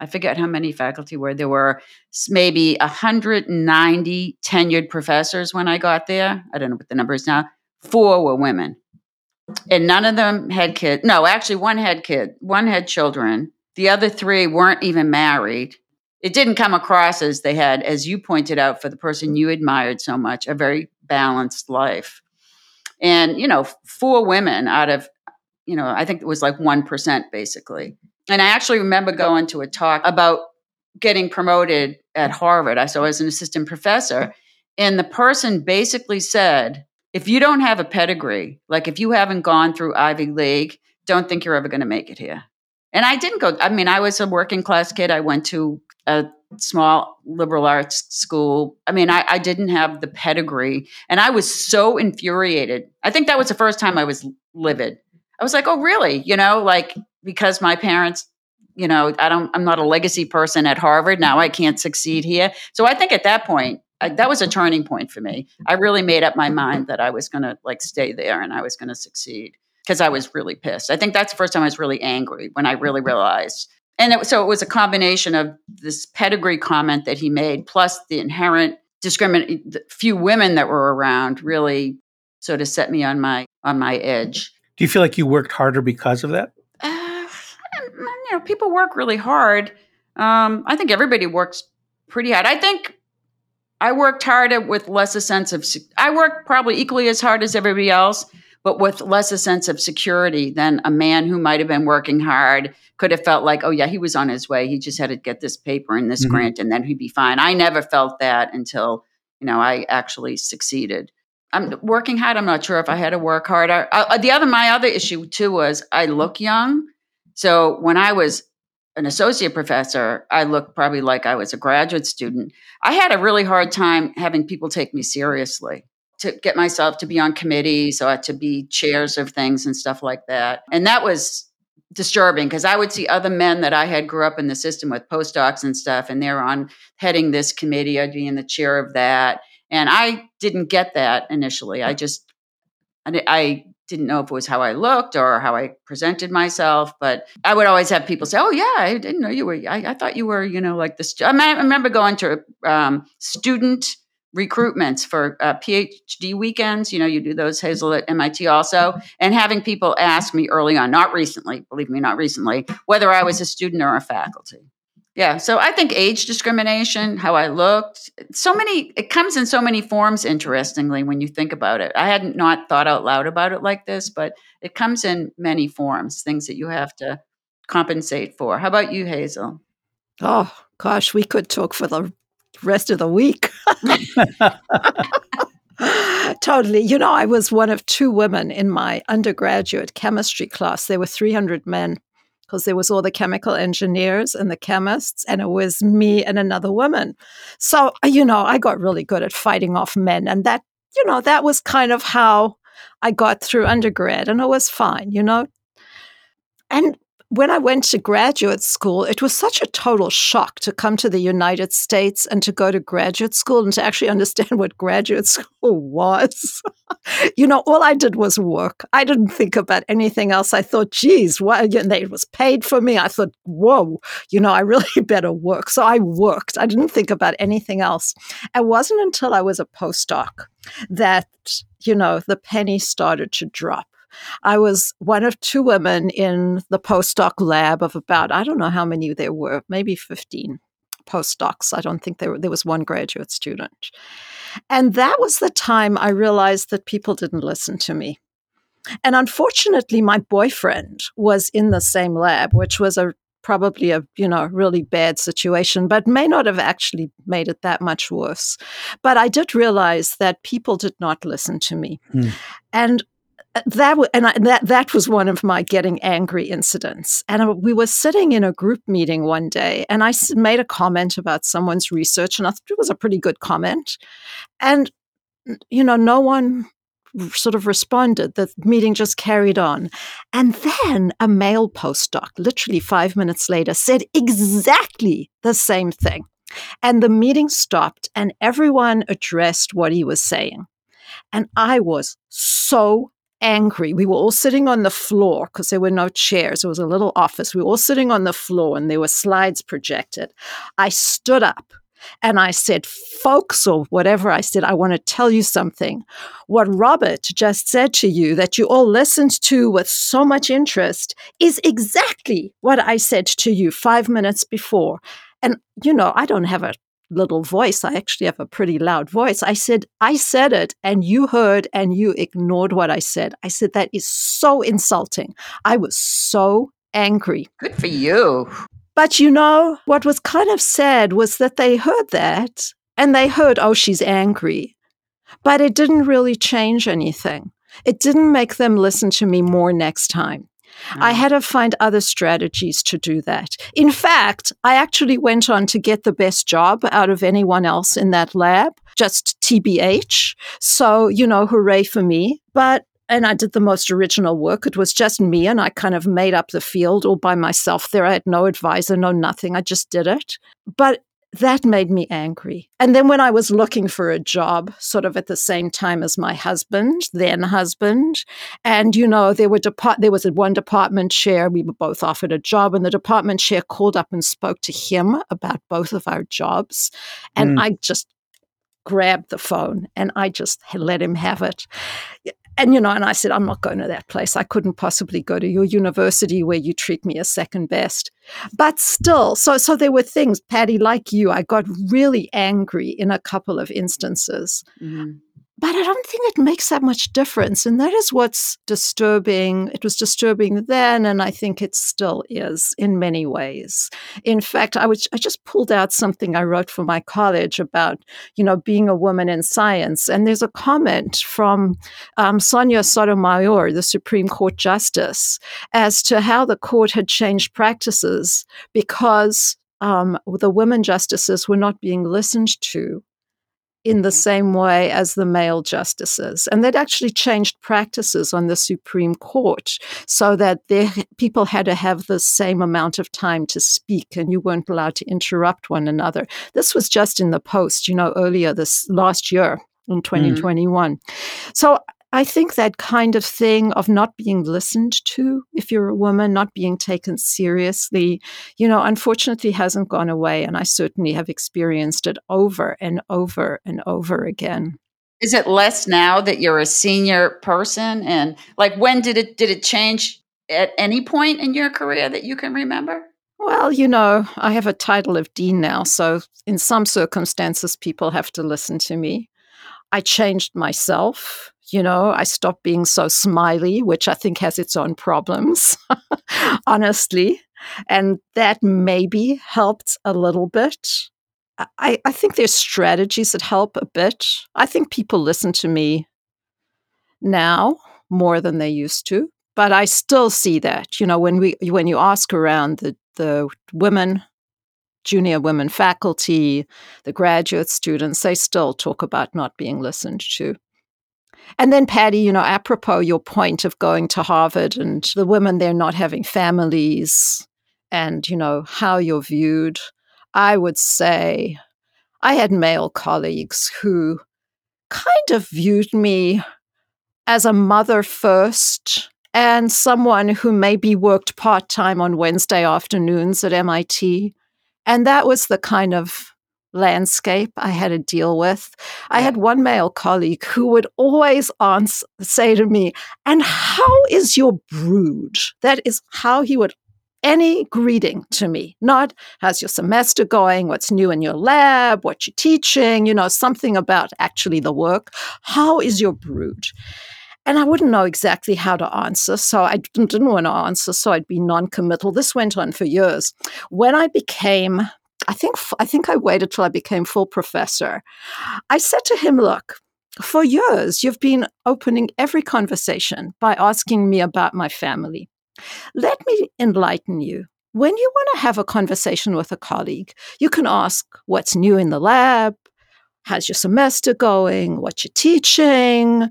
I forget how many faculty were. There were maybe 190 tenured professors when I got there. I don't know what the number is now. Four were women. And none of them had kids. No, actually, one had kids, one had children. The other three weren't even married. It didn't come across as they had, as you pointed out, for the person you admired so much, a very balanced life. And, you know, four women out of, you know, I think it was like 1% basically. And I actually remember going to a talk about getting promoted at Harvard. I so I was an assistant professor, and the person basically said, if you don't have a pedigree, like if you haven't gone through Ivy League, don't think you're ever going to make it here. And I didn't go. I mean, I was a working class kid. I went to a small liberal arts school. I mean, I, I, didn't have the pedigree, and I was so infuriated. I think that was the first time I was livid. I was like, "Oh, really? You know, like because my parents you know i don't i'm not a legacy person at harvard. Now i can't succeed here. So i think at that point I, that was a turning point for me. I really made up my mind that i was going to like stay there and i was going to succeed because i was really pissed. I think that's the first time i was really angry when i really realized and it, so it was a combination of this pedigree comment that he made plus the inherent discriminate few women that were around really sort of set me on my on my edge do you feel like you worked harder because of that you know, people work really hard. Um, I think everybody works pretty hard. I think I worked harder with less a sense of. I worked probably equally as hard as everybody else, but with less a sense of security than a man who might have been working hard could have felt like, oh yeah, he was on his way. He just had to get this paper and this mm-hmm. grant, and then he'd be fine. I never felt that until you know I actually succeeded. I'm working hard. I'm not sure if I had to work harder. Uh, the other, my other issue too was I look young. So when I was an associate professor, I looked probably like I was a graduate student. I had a really hard time having people take me seriously to get myself to be on committees or to be chairs of things and stuff like that. And that was disturbing because I would see other men that I had grew up in the system with postdocs and stuff, and they're on heading this committee I'd be in the chair of that. And I didn't get that initially. I just, I didn't know if it was how I looked or how I presented myself, but I would always have people say, "Oh yeah, I didn't know you were. I, I thought you were, you know, like this." I, I remember going to um, student recruitments for uh, PhD weekends. You know, you do those Hazel at MIT also, and having people ask me early on, not recently, believe me, not recently, whether I was a student or a faculty. Yeah. So I think age discrimination, how I looked, so many, it comes in so many forms, interestingly, when you think about it. I hadn't not thought out loud about it like this, but it comes in many forms, things that you have to compensate for. How about you, Hazel? Oh, gosh, we could talk for the rest of the week. totally. You know, I was one of two women in my undergraduate chemistry class. There were 300 men because there was all the chemical engineers and the chemists, and it was me and another woman. So, you know, I got really good at fighting off men. And that, you know, that was kind of how I got through undergrad, and it was fine, you know. And when I went to graduate school, it was such a total shock to come to the United States and to go to graduate school and to actually understand what graduate school was. you know, all I did was work. I didn't think about anything else. I thought, geez, what? Know, it was paid for me. I thought, whoa, you know, I really better work. So I worked. I didn't think about anything else. It wasn't until I was a postdoc that, you know, the penny started to drop I was one of two women in the postdoc lab of about, I don't know how many there were, maybe 15 postdocs. I don't think there, were, there was one graduate student. And that was the time I realized that people didn't listen to me. And unfortunately, my boyfriend was in the same lab, which was a probably a you know really bad situation but may not have actually made it that much worse but i did realize that people did not listen to me mm. and Uh, that and I, that that was one of my getting angry incidents. And we were sitting in a group meeting one day, and I made a comment about someone's research, and I thought it was a pretty good comment. And you know, no one sort of responded. The meeting just carried on, and then a male postdoc, literally five minutes later, said exactly the same thing. And the meeting stopped, and everyone addressed what he was saying. And I was so angry. We were all sitting on the floor because there were no chairs. It was a little office. We were all sitting on the floor and there were slides projected. I stood up and I said, folks, or whatever I said, I want to tell you something. What Robert just said to you that you all listened to with so much interest is exactly what I said to you five minutes before. And, you know, I don't have a little voice. I actually have a pretty loud voice. I said, I said it and you heard and you ignored what I said. I said, that is so insulting. I was so angry. Good for you. But you know, what was kind of sad was that they heard that and they heard, oh, she's angry. But it didn't really change anything. It didn't make them listen to me more next time. I mm. had to find other strategies to do that. In fact, I actually went on to get the best job out of anyone else in that lab, just TBH. So, you know, hooray for me. But and I did the most original work. It was just me, and I kind of made up the field all by myself there. I had no advisor, no nothing. I just did it. But that made me angry. And then when I was looking for a job, sort of at the same time as my husband, then husband, and you know, there were depart there was a one department chair. We were both offered a job, and the department chair called up and spoke to him about both of our jobs. And mm. I just grabbed the phone and I just let him have it and you know, and I said, I'm not going to that place. I couldn't possibly go to your university where you treat me as second best. But still, so so there were things, Patty, like you, I got really angry in a couple of instances. Mm-hmm but I don't think it makes that much difference. And that is what's disturbing. It was disturbing then, and I think it still is in many ways. In fact, I was I just pulled out something I wrote for my college about, you know, being a woman in science. And there's a comment from um, Sonia Sotomayor, the Supreme Court Justice, as to how the court had changed practices because um, the women justices were not being listened to in the mm-hmm. same way as the male justices. And they'd actually changed practices on the Supreme Court so that people had to have the same amount of time to speak and you weren't allowed to interrupt one another. This was just in the post, you know, earlier this last year in 2021. Mm-hmm. So I think that kind of thing of not being listened to, if you're a woman, not being taken seriously, you know, unfortunately hasn't gone away. And I certainly have experienced it over and over and over again. Is it less now that you're a senior person? And like, when did it, did it change at any point in your career that you can remember? Well, you know, I have a title of dean now. So in some circumstances, people have to listen to me. I changed myself you know, I stopped being so smiley, which I think has its own problems, honestly. And that maybe helped a little bit. I, I think there's strategies that help a bit. I think people listen to me now more than they used to, but I still see that. You know, when we when you ask around the the women, junior women faculty, the graduate students, they still talk about not being listened to. And then, Patty, you know, apropos your point of going to Harvard and the women there not having families and, you know, how you're viewed, I would say I had male colleagues who kind of viewed me as a mother first and someone who maybe worked part time on Wednesday afternoons at MIT. And that was the kind of landscape I had to deal with. I had one male colleague who would always answer, say to me, And how is your brood? That is how he would any greeting to me, not how's your semester going, what's new in your lab, what you're teaching, you know, something about actually the work. How is your brood? And I wouldn't know exactly how to answer. So I didn't, didn't want to answer. So I'd be non committal. This went on for years. When I became I think I think I waited till I became full professor. I said to him, "Look, for years, you've been opening every conversation by asking me about my family. Let me enlighten you. When you want to have a conversation with a colleague, you can ask what's new in the lab, how's your semester going, what you're teaching.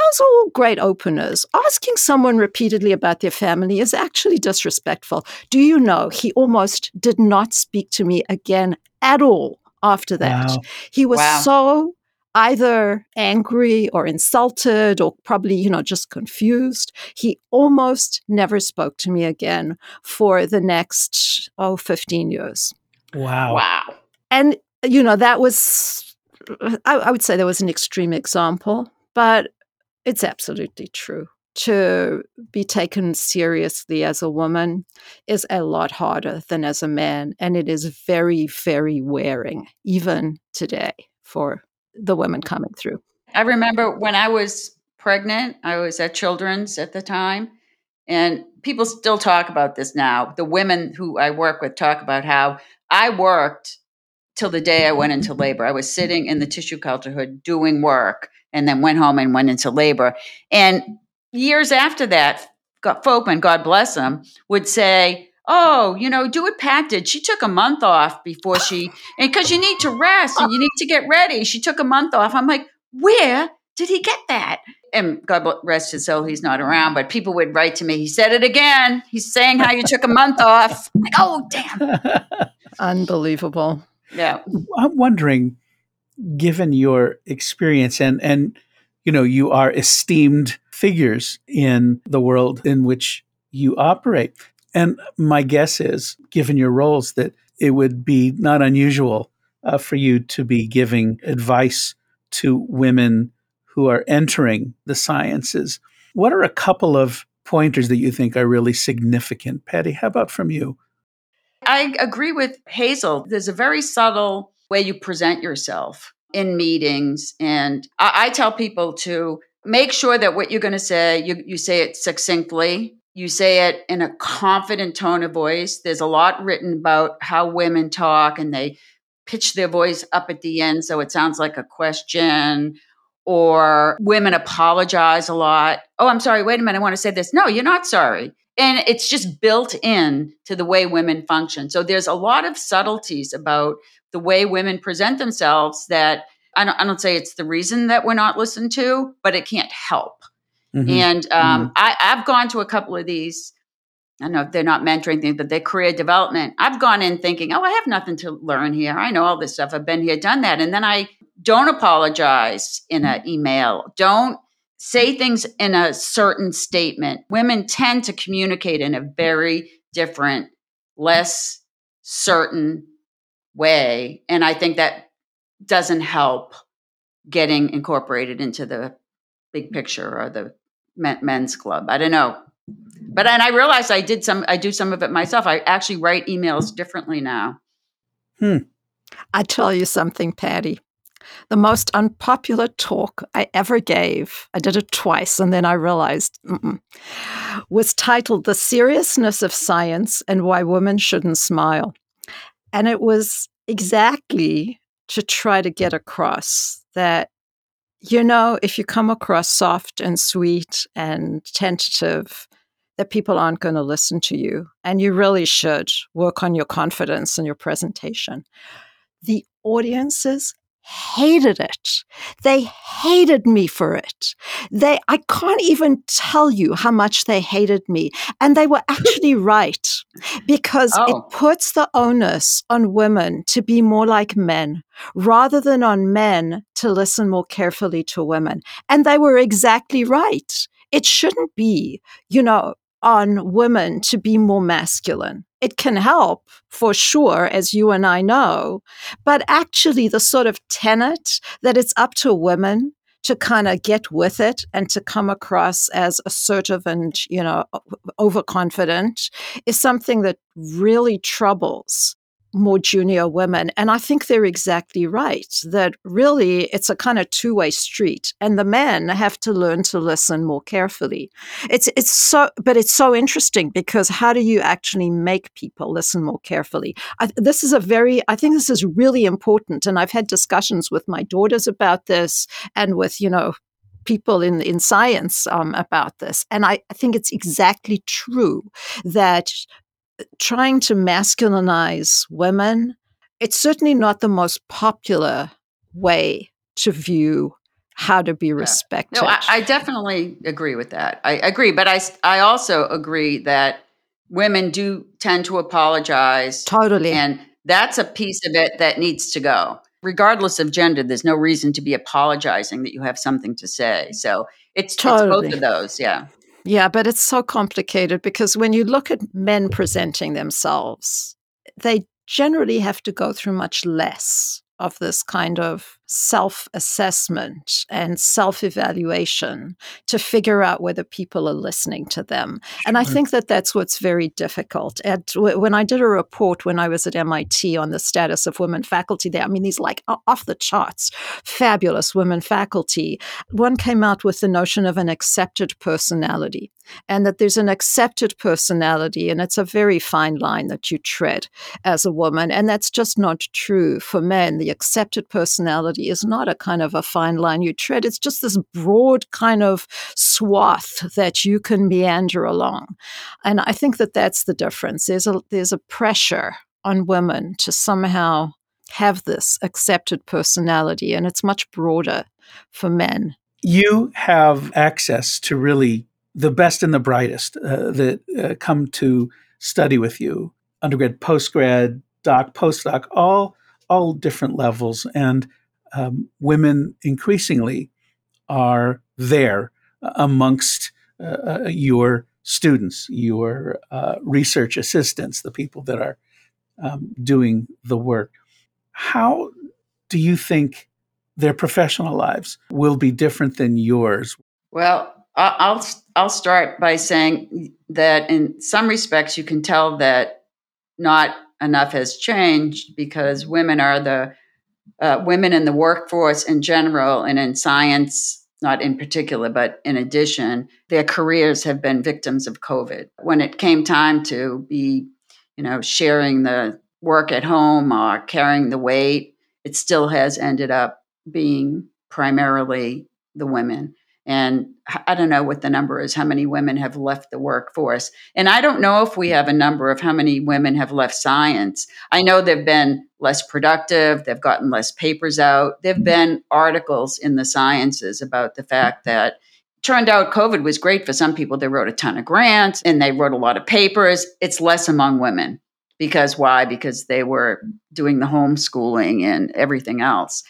Those are all great openers. Asking someone repeatedly about their family is actually disrespectful. Do you know he almost did not speak to me again at all after that? Wow. He was wow. so either angry or insulted or probably, you know, just confused. He almost never spoke to me again for the next, oh, 15 years. Wow. Wow. And, you know, that was, I, I would say that was an extreme example, but it's absolutely true. To be taken seriously as a woman is a lot harder than as a man. And it is very, very wearing, even today, for the women coming through. I remember when I was pregnant, I was at Children's at the time, and people still talk about this now. The women who I work with talk about how I worked till the day I went into labor. I was sitting in the tissue culture hood doing work and then went home and went into labor. And years after that, Folkman, God bless him, would say, oh, you know, do what Pat did. She took a month off before she, and because you need to rest and you need to get ready. She took a month off. I'm like, where did he get that? And God rest his soul, he's not around, but people would write to me, he said it again. He's saying how you took a month off. I'm like, oh, damn. Unbelievable. Yeah. I'm wondering, given your experience and, and, you know, you are esteemed figures in the world in which you operate. And my guess is, given your roles, that it would be not unusual uh, for you to be giving advice to women who are entering the sciences. What are a couple of pointers that you think are really significant? Patty, how about from you? I agree with Hazel. There's a very subtle way you present yourself in meetings. And I, I tell people to make sure that what you're going to say, you, you say it succinctly you say it in a confident tone of voice. There's a lot written about how women talk and they pitch their voice up at the end so it sounds like a question or women apologize a lot. Oh, I'm sorry. Wait a minute. I want to say this. No, you're not sorry. And it's just built in to the way women function. So there's a lot of subtleties about the way women present themselves that I don't, I don't say it's the reason that we're not listened to, but it can't help. Mm-hmm. And um, mm-hmm. I, I've gone to a couple of these. I know they're not mentoring things, but they're career development. I've gone in thinking, oh, I have nothing to learn here. I know all this stuff. I've been here, done that. And then I don't apologize in an email. Don't say things in a certain statement. Women tend to communicate in a very different, less certain way. And I think that doesn't help getting incorporated into the big picture or the men's club. I don't know. But and I realized I did some I do some of it myself. I actually write emails differently now. Hmm. I tell you something, Patty. The most unpopular talk I ever gave, I did it twice and then I realized, was titled The Seriousness of Science and Why Women Shouldn't Smile. And it was exactly to try to get across that you know, if you come across soft and sweet and tentative, that people aren't going to listen to you. And you really should work on your confidence and your presentation. The audiences hated it. They hated me for it. They, I can't even tell you how much they hated me. And they were actually right because oh. it puts the onus on women to be more like men rather than on men to listen more carefully to women. And they were exactly right. It shouldn't be, you know, on women to be more masculine. It can help for sure, as you and I know. But actually, the sort of tenet that it's up to women to kind of get with it and to come across as assertive and, you know, overconfident is something that really troubles more junior women. And I think they're exactly right that really it's a kind of two way street, and the men have to learn to listen more carefully. It's, it's so, but it's so interesting because how do you actually make people listen more carefully? I, this is a very, I think this is really important. And I've had discussions with my daughters about this and with, you know, people in, in science um, about this. And I, I think it's exactly true that trying to masculinize women, it's certainly not the most popular way to view how to be respected. No, I, I, definitely agree with that. I agree, but I I also agree that women do tend to apologize totally, and that's a piece of it that needs to go. Regardless of gender, there's no reason to be apologizing that you have something to say. So it's, totally. it's both of those, yeah. Yeah, but it's so complicated because when you look at men presenting themselves, they generally have to go through much less of this kind of self assessment and self evaluation to figure out whether people are listening to them. And I think that that's what's very difficult. At, when I did a report when I was at MIT on the status of women faculty there, I mean, these like off the charts, fabulous women faculty, one came out with the notion of an accepted personality and that there's an accepted personality and it's a very fine line that you tread as a woman and that's just not true for men the accepted personality is not a kind of a fine line you tread. It's just this broad kind of swath that you can meander along. And I think that that's the difference. There's a, there's a pressure on women to somehow have this accepted personality, and it's much broader for men. You have access to really the best and the brightest uh, that uh, come to study with you undergrad, postgrad, doc, postdoc, all all different levels. And um, women increasingly are there amongst uh, uh, your students, your uh, research assistants, the people that are um, doing the work. How do you think their professional lives will be different than yours? Well, I'll I'll start by saying that in some respects you can tell that not enough has changed because women are the uh, women in the workforce in general and in science, not in particular, but in addition, their careers have been victims of COVID. When it came time to be, you know, sharing the work at home or carrying the weight, it still has ended up being primarily the women. And I don't know what the number is, how many women have left the workforce. And I don't know if we have a number of how many women have left science. I know there have been less productive, they've gotten less papers out. There've mm-hmm. been articles in the sciences about the fact that turned out COVID was great for some people. They wrote a ton of grants and they wrote a lot of papers. It's less among women. Because why? Because they were doing the homeschooling and everything else.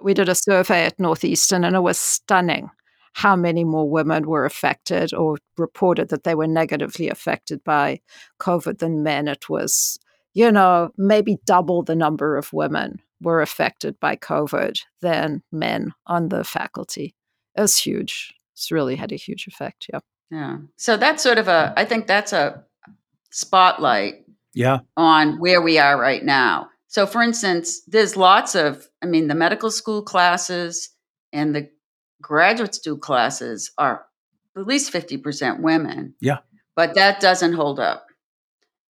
We did a survey at Northeastern and it was stunning how many more women were affected or reported that they were negatively affected by COVID than men. It was, you know, maybe double the number of women were affected by COVID than men on the faculty. It was huge. It's really had a huge effect. Yeah. Yeah. So that's sort of a, I think that's a spotlight yeah. on where we are right now. So, for instance, there's lots of, I mean, the medical school classes and the graduate student classes are at least 50% women. Yeah. But that doesn't hold up.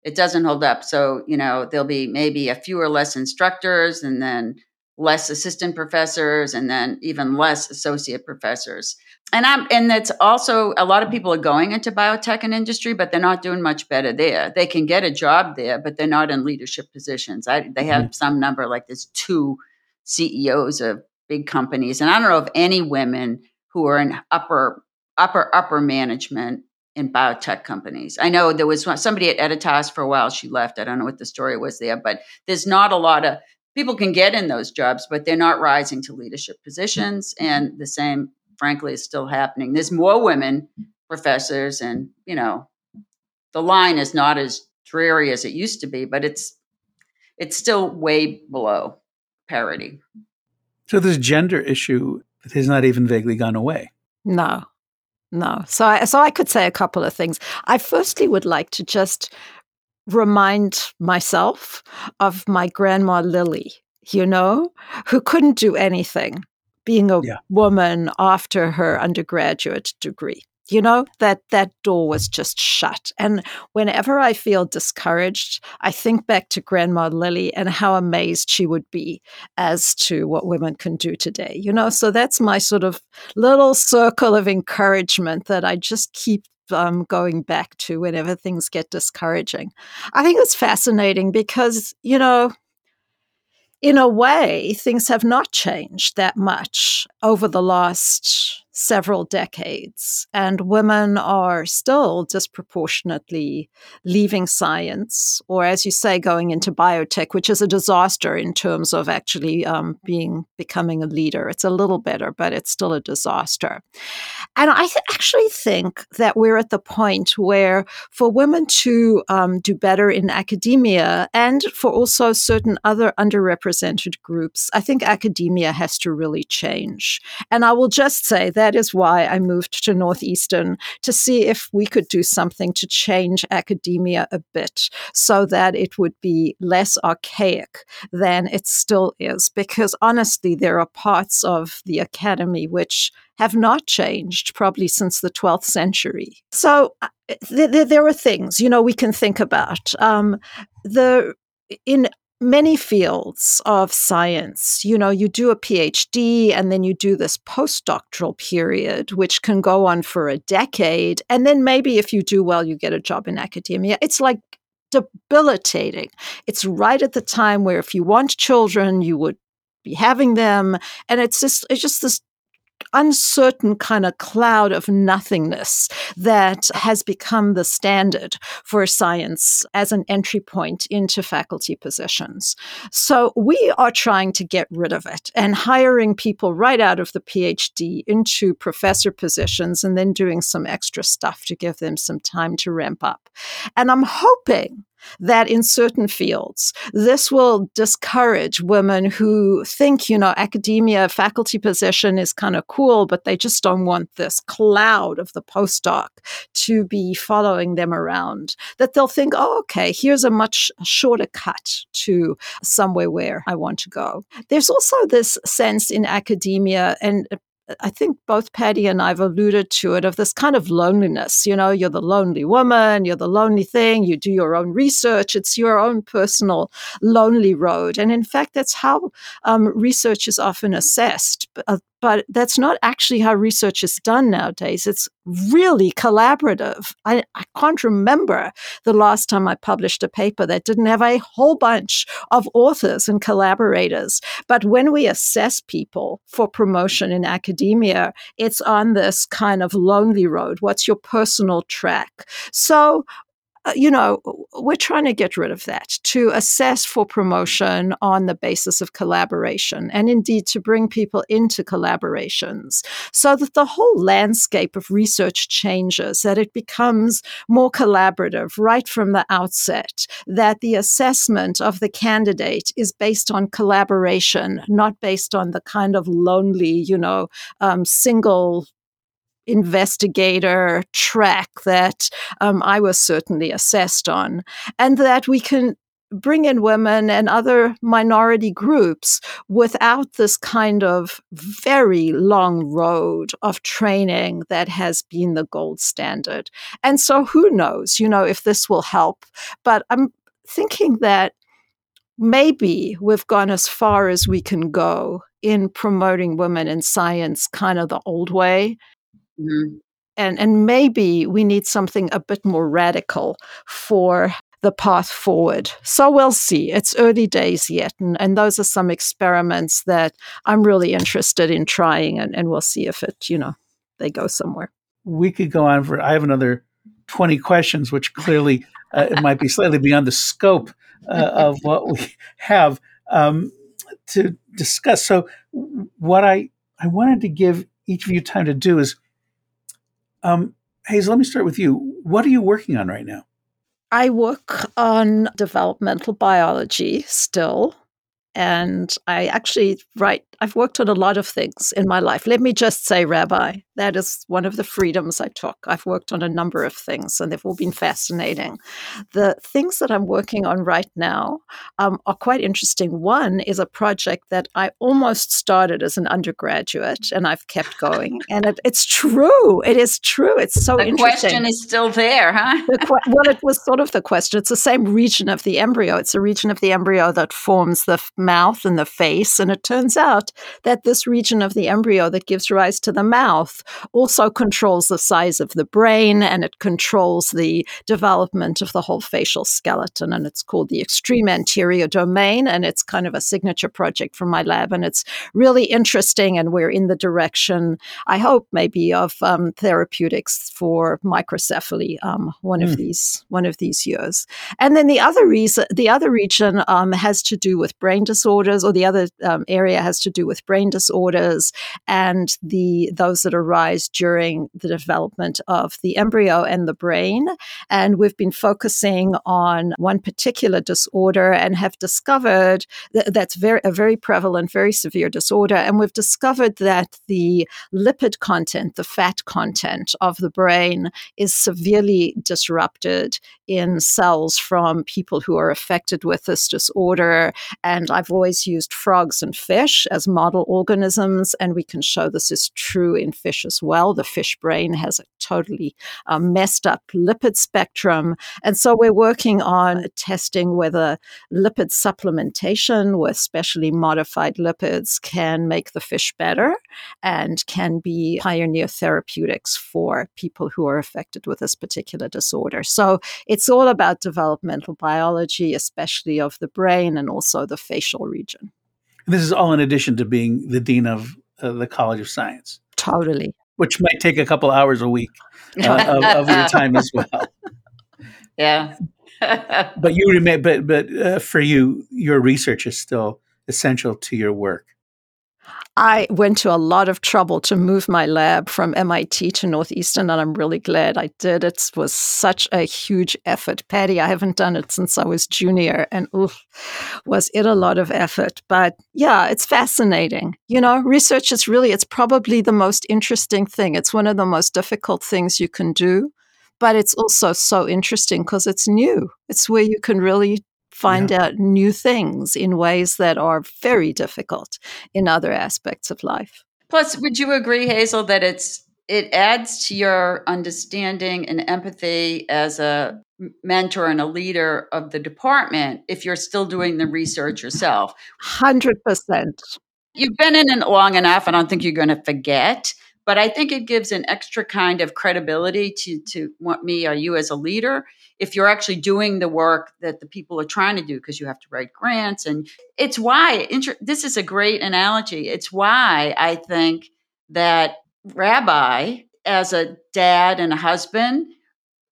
It doesn't hold up. So, you know, there'll be maybe a fewer less instructors and then less assistant professors and then even less associate professors. And I'm and that's also a lot of people are going into biotech and industry, but they're not doing much better there. They can get a job there, but they're not in leadership positions. I, they have mm-hmm. some number like there's two CEOs of big companies. And I don't know of any women who are in upper, upper, upper management in biotech companies. I know there was somebody at Editas for a while. She left. I don't know what the story was there, but there's not a lot of people can get in those jobs, but they're not rising to leadership positions. And the same, frankly, is still happening. There's more women professors, and you know, the line is not as dreary as it used to be, but it's it's still way below parity. So this gender issue has not even vaguely gone away. No, no. So I, so I could say a couple of things. I firstly would like to just remind myself of my grandma Lily, you know, who couldn't do anything being a yeah. woman after her undergraduate degree you know that that door was just shut. And whenever i feel discouraged i think back to grandma lily and how amazed she would be as to what women can do today you know? So that's my sort of little circle of encouragement that i just keep um, going back to whenever things get discouraging. I think it's fascinating because you know in a way, things have not changed that much over the last several decades. And women are still disproportionately leaving science, or as you say, going into biotech, which is a disaster in terms of actually um, being becoming a leader. It's a little better, but it's still a disaster. And I th- actually think that we're at the point where for women to um, do better in academia and for also certain other underrepresented groups, I think academia has to really change. And I will just say that that is why I moved to Northeastern to see if we could do something to change academia a bit so that it would be less archaic than it still is. Because honestly, there are parts of the academy which have not changed probably since the 12th century. So uh, th- th- there are things, you know, we can think about. Um, the in many fields of science. You know, you do a PhD and then you do this postdoctoral period, which can go on for a decade. And then maybe if you do well, you get a job in academia. It's like debilitating. It's right at the time where if you want children, you would be having them. And it's just, it's just this uncertain kind of cloud of nothingness that has become the standard for science as an entry point into faculty positions. So we are trying to get rid of it and hiring people right out of the PhD into professor positions and then doing some extra stuff to give them some time to ramp up. And I'm hoping that in certain fields, this will discourage women who think, you know, academia faculty position is kind of cool, but they just don't want this cloud of the postdoc to be following them around. That they'll think, oh, okay, here's a much shorter cut to somewhere where I want to go. There's also this sense in academia, and I think both Patty and I've alluded to it of this kind of loneliness. You know, you're the lonely woman, you're the lonely thing, you do your own research, it's your own personal lonely road. And in fact, that's how um, research is often assessed. But that's not actually how research is done nowadays. It's really collaborative. I, I, can't remember the last time I published a paper that didn't have a whole bunch of authors and collaborators. But when we assess people for promotion in academia, it's on this kind of lonely road. What's your personal track? So you know, we're trying to get rid of that to assess for promotion on the basis of collaboration and indeed to bring people into collaborations so that the whole landscape of research changes, that it becomes more collaborative right from the outset, that the assessment of the candidate is based on collaboration, not based on the kind of lonely, you know, um, single investigator track that um, I was certainly assessed on, and that we can bring in women and other minority groups without this kind of very long road of training that has been the gold standard. And so who knows, you know, if this will help. But I'm thinking that maybe we've gone as far as we can go in promoting women in science kind of the old way Mm-hmm. And, and maybe we need something a bit more radical for the path forward. So we'll see. It's early days yet. And, and those are some experiments that I'm really interested in trying, and, and we'll see if it, you know, they go somewhere. We could go on for, I have another 20 questions, which clearly uh, it might be slightly beyond the scope uh, of what we have um, to discuss. So, what I, I wanted to give each of you time to do is um, Hazel, let me start with you. What are you working on right now? I work on developmental biology still. And I actually write, I've worked on a lot of things in my life. Let me just say, Rabbi, That is one of the freedoms I took. I've worked on a number of things and they've all been fascinating. The things that I'm working on right now um, are quite interesting. One is a project that I almost started as an undergraduate and I've kept going. and it, it's true. It is true. It's so the interesting. The question is still there, huh? well, it was sort of the question. It's the same region of the embryo. It's a region of the embryo that forms the mouth and the face. And it turns out that this region of the embryo that gives rise to the mouth also controls the size of the brain and it controls the development of the whole facial skeleton. And it's called the extreme anterior domain. And it's kind of a signature project from my lab. And it's really interesting. And we're in the direction, I hope, maybe of um, therapeutics for microcephaly um, one mm. of hmm. these one of these years. And then the other reason, the other region um, has to do with brain disorders, or the other um, area has to do with brain disorders and the those that arise during the development of the embryo and the brain. And we've been focusing on one particular disorder and have discovered that that's very a very prevalent, very severe disorder. And we've discovered that the lipid content, the fat content of the brain, is severely disrupted in cells from people who are affected with this disorder. And I've always used frogs and fish as model organisms, and we can show this is true in fish as well. The fish brain has a totally uh, messed up lipid spectrum. And so we're working on testing whether lipid supplementation with specially modified lipids can make the fish better and can be pioneer therapeutics for people who are affected with this particular disorder. So it's all about developmental biology, especially of the brain and also the facial region. This is all in addition to being the dean of uh, the College of Science. Totally. Which might take a couple hours a week uh, of, of, your time as well. Yeah. but you remain, but but uh, for you, your research is still essential to your work. I went to a lot of trouble to move my lab from MIT to Northeastern, and I'm really glad I did. It was such a huge effort. Patty, I haven't done it since I was junior, and oof, was it a lot of effort. But yeah, it's fascinating. You know, research is really, it's probably the most interesting thing. It's one of the most difficult things you can do but it's also so interesting because it's new. It's where you can really find yeah. out new things in ways that are very difficult in other aspects of life. Plus, would you agree, Hazel, that it's it adds to your understanding and empathy as a mentor and a leader of the department if you're still doing the research yourself. 100%. You've been in it long enough, I don't think you're going to forget. But I think it gives an extra kind of credibility to to what me or you as a leader if you're actually doing the work that the people are trying to do because you have to write grants and it's why this is a great analogy. It's why i think that rabbi as a dad and a husband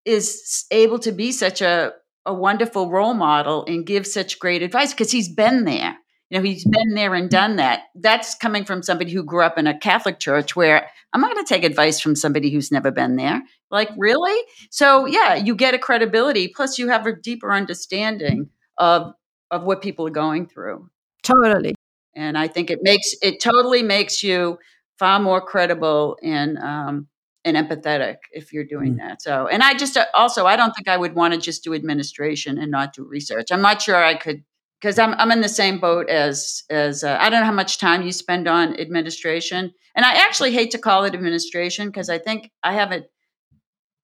is able to be such a, a wonderful role model and give such great advice because he's been there you know he's been there and done that. That's coming from somebody who grew up in a catholic church where i'm not going to take advice from somebody who's never been there. Like really? So yeah you get a credibility plus you have a deeper understanding of of what people are going through. Totally. And i think it makes it totally makes you far more credible and um and empathetic if you're doing mm. that. So and i just uh, also i don't think i would want to just do administration and not do research. I'm not sure i could because I'm I'm in the same boat as as uh, I don't know how much time you spend on administration, and I actually hate to call it administration because I think I have a,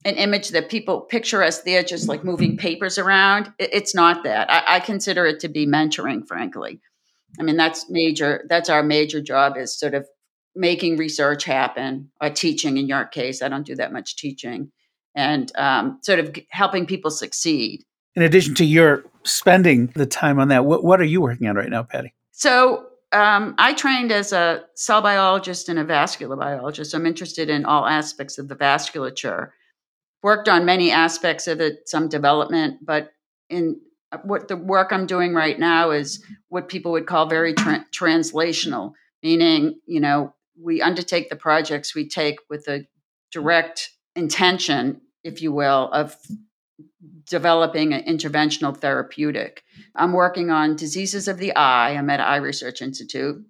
an image that people picture us there just like moving papers around. It, it's not that. I, I consider it to be mentoring, frankly. I mean that's major. That's our major job is sort of making research happen or teaching. In your case, I don't do that much teaching, and um, sort of helping people succeed in addition to your spending the time on that, what, what are you working on right now, Patty? So um, I trained as a cell biologist and a vascular biologist. I'm interested in all aspects of the vasculature. Worked on many aspects of it, some development, but in what the work I'm doing right now is what people would call very tra- translational, meaning, you know, we undertake the projects we take with a direct intention, if you will, of developing an interventional therapeutic. I'm working on diseases of the eye. I'm at Eye Research Institute.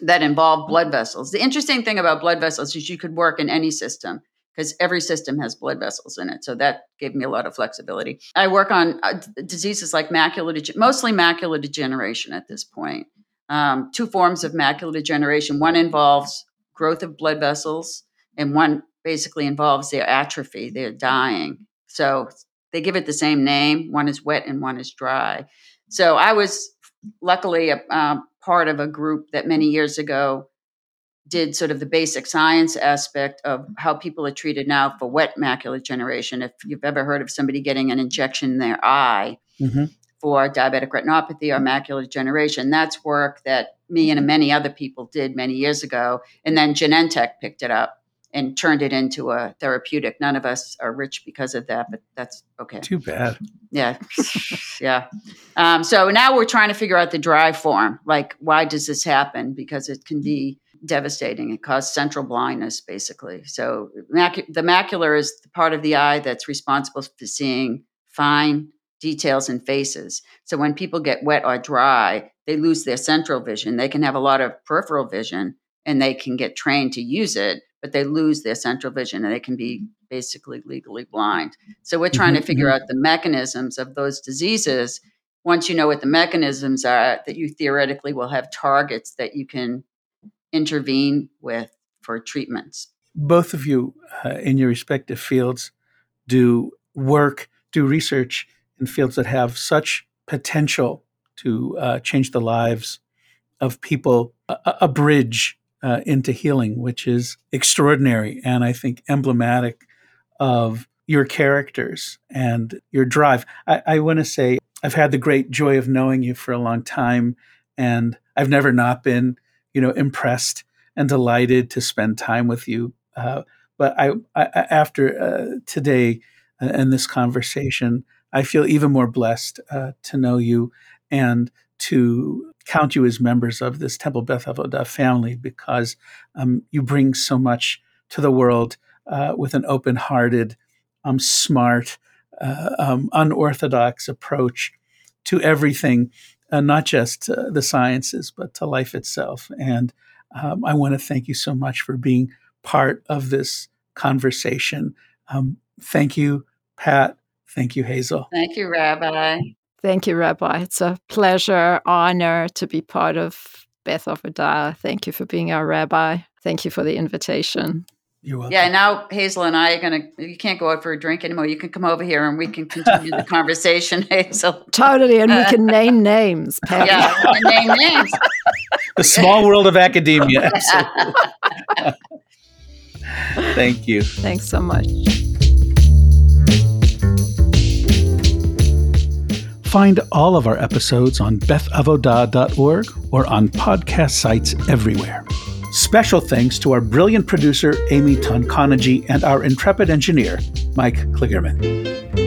that involve blood vessels. The interesting thing about blood vessels is you could work in any system because every system has blood vessels in it. So that gave me a lot of flexibility. I work on uh, diseases like macular, mostly macular degeneration at this point. Um, two forms of macular degeneration. One involves growth of blood vessels, and one basically involves their atrophy, they're dying. So they give it the same name. One is wet and one is dry. So I was luckily a uh, part of a group that many years ago did sort of the basic science aspect of how people are treated now for wet macular degeneration. If you've ever heard of somebody getting an injection in their eye mm-hmm. for diabetic retinopathy or macular degeneration, that's work that me and many other people did many years ago. And then Genentech picked it up and turned it into a therapeutic. None of us are rich because of that, but that's okay. Too bad. Yeah. yeah. Um, so now we're trying to figure out the dry form. Like, why does this happen? Because it can be devastating. It causes central blindness, basically. So macu- the macula is the part of the eye that's responsible for seeing fine details in faces. So when people get wet or dry, they lose their central vision. They can have a lot of peripheral vision and they can get trained to use it, but they lose their central vision and they can be basically legally blind. So we're trying mm-hmm. to figure mm-hmm. out the mechanisms of those diseases. Once you know what the mechanisms are, that you theoretically will have targets that you can intervene with for treatments. Both of you, uh, in your respective fields, do work, do research in fields that have such potential to uh, change the lives of people, a, a bridge uh, into healing, which is extraordinary and I think emblematic of your characters and your drive. I, I want to say I've had the great joy of knowing you for a long time, and I've never not been, you know, impressed and delighted to spend time with you. Uh, but I, I after uh, today and this conversation, I feel even more blessed uh, to know you and to count you as members of this Temple Beth Avodah family because um, you bring so much to the world uh, with an open hearted, um, smart, uh, um, unorthodox approach to everything, uh, not just uh, the sciences, but to life itself. And um, I want to thank you so much for being part of this conversation. Um, thank you, Pat. Thank you, Hazel. Thank you, Rabbi. Thank you, Rabbi. It's a pleasure, honor to be part of Beth Avodah. Thank you for being our rabbi. Thank you for the invitation. You're welcome. Yeah, now Hazel and I are gonna. You can't go out for a drink anymore. You can come over here and we can continue the conversation, Hazel. Totally, and we can name names. Patty. Yeah, we can name names. the small world of academia. Thank you. Thanks so much. Find all of our episodes on bethavodah.org or on podcast sites everywhere. Special thanks to our brilliant producer, Amy Tonkonagy, and our intrepid engineer, Mike Kligerman.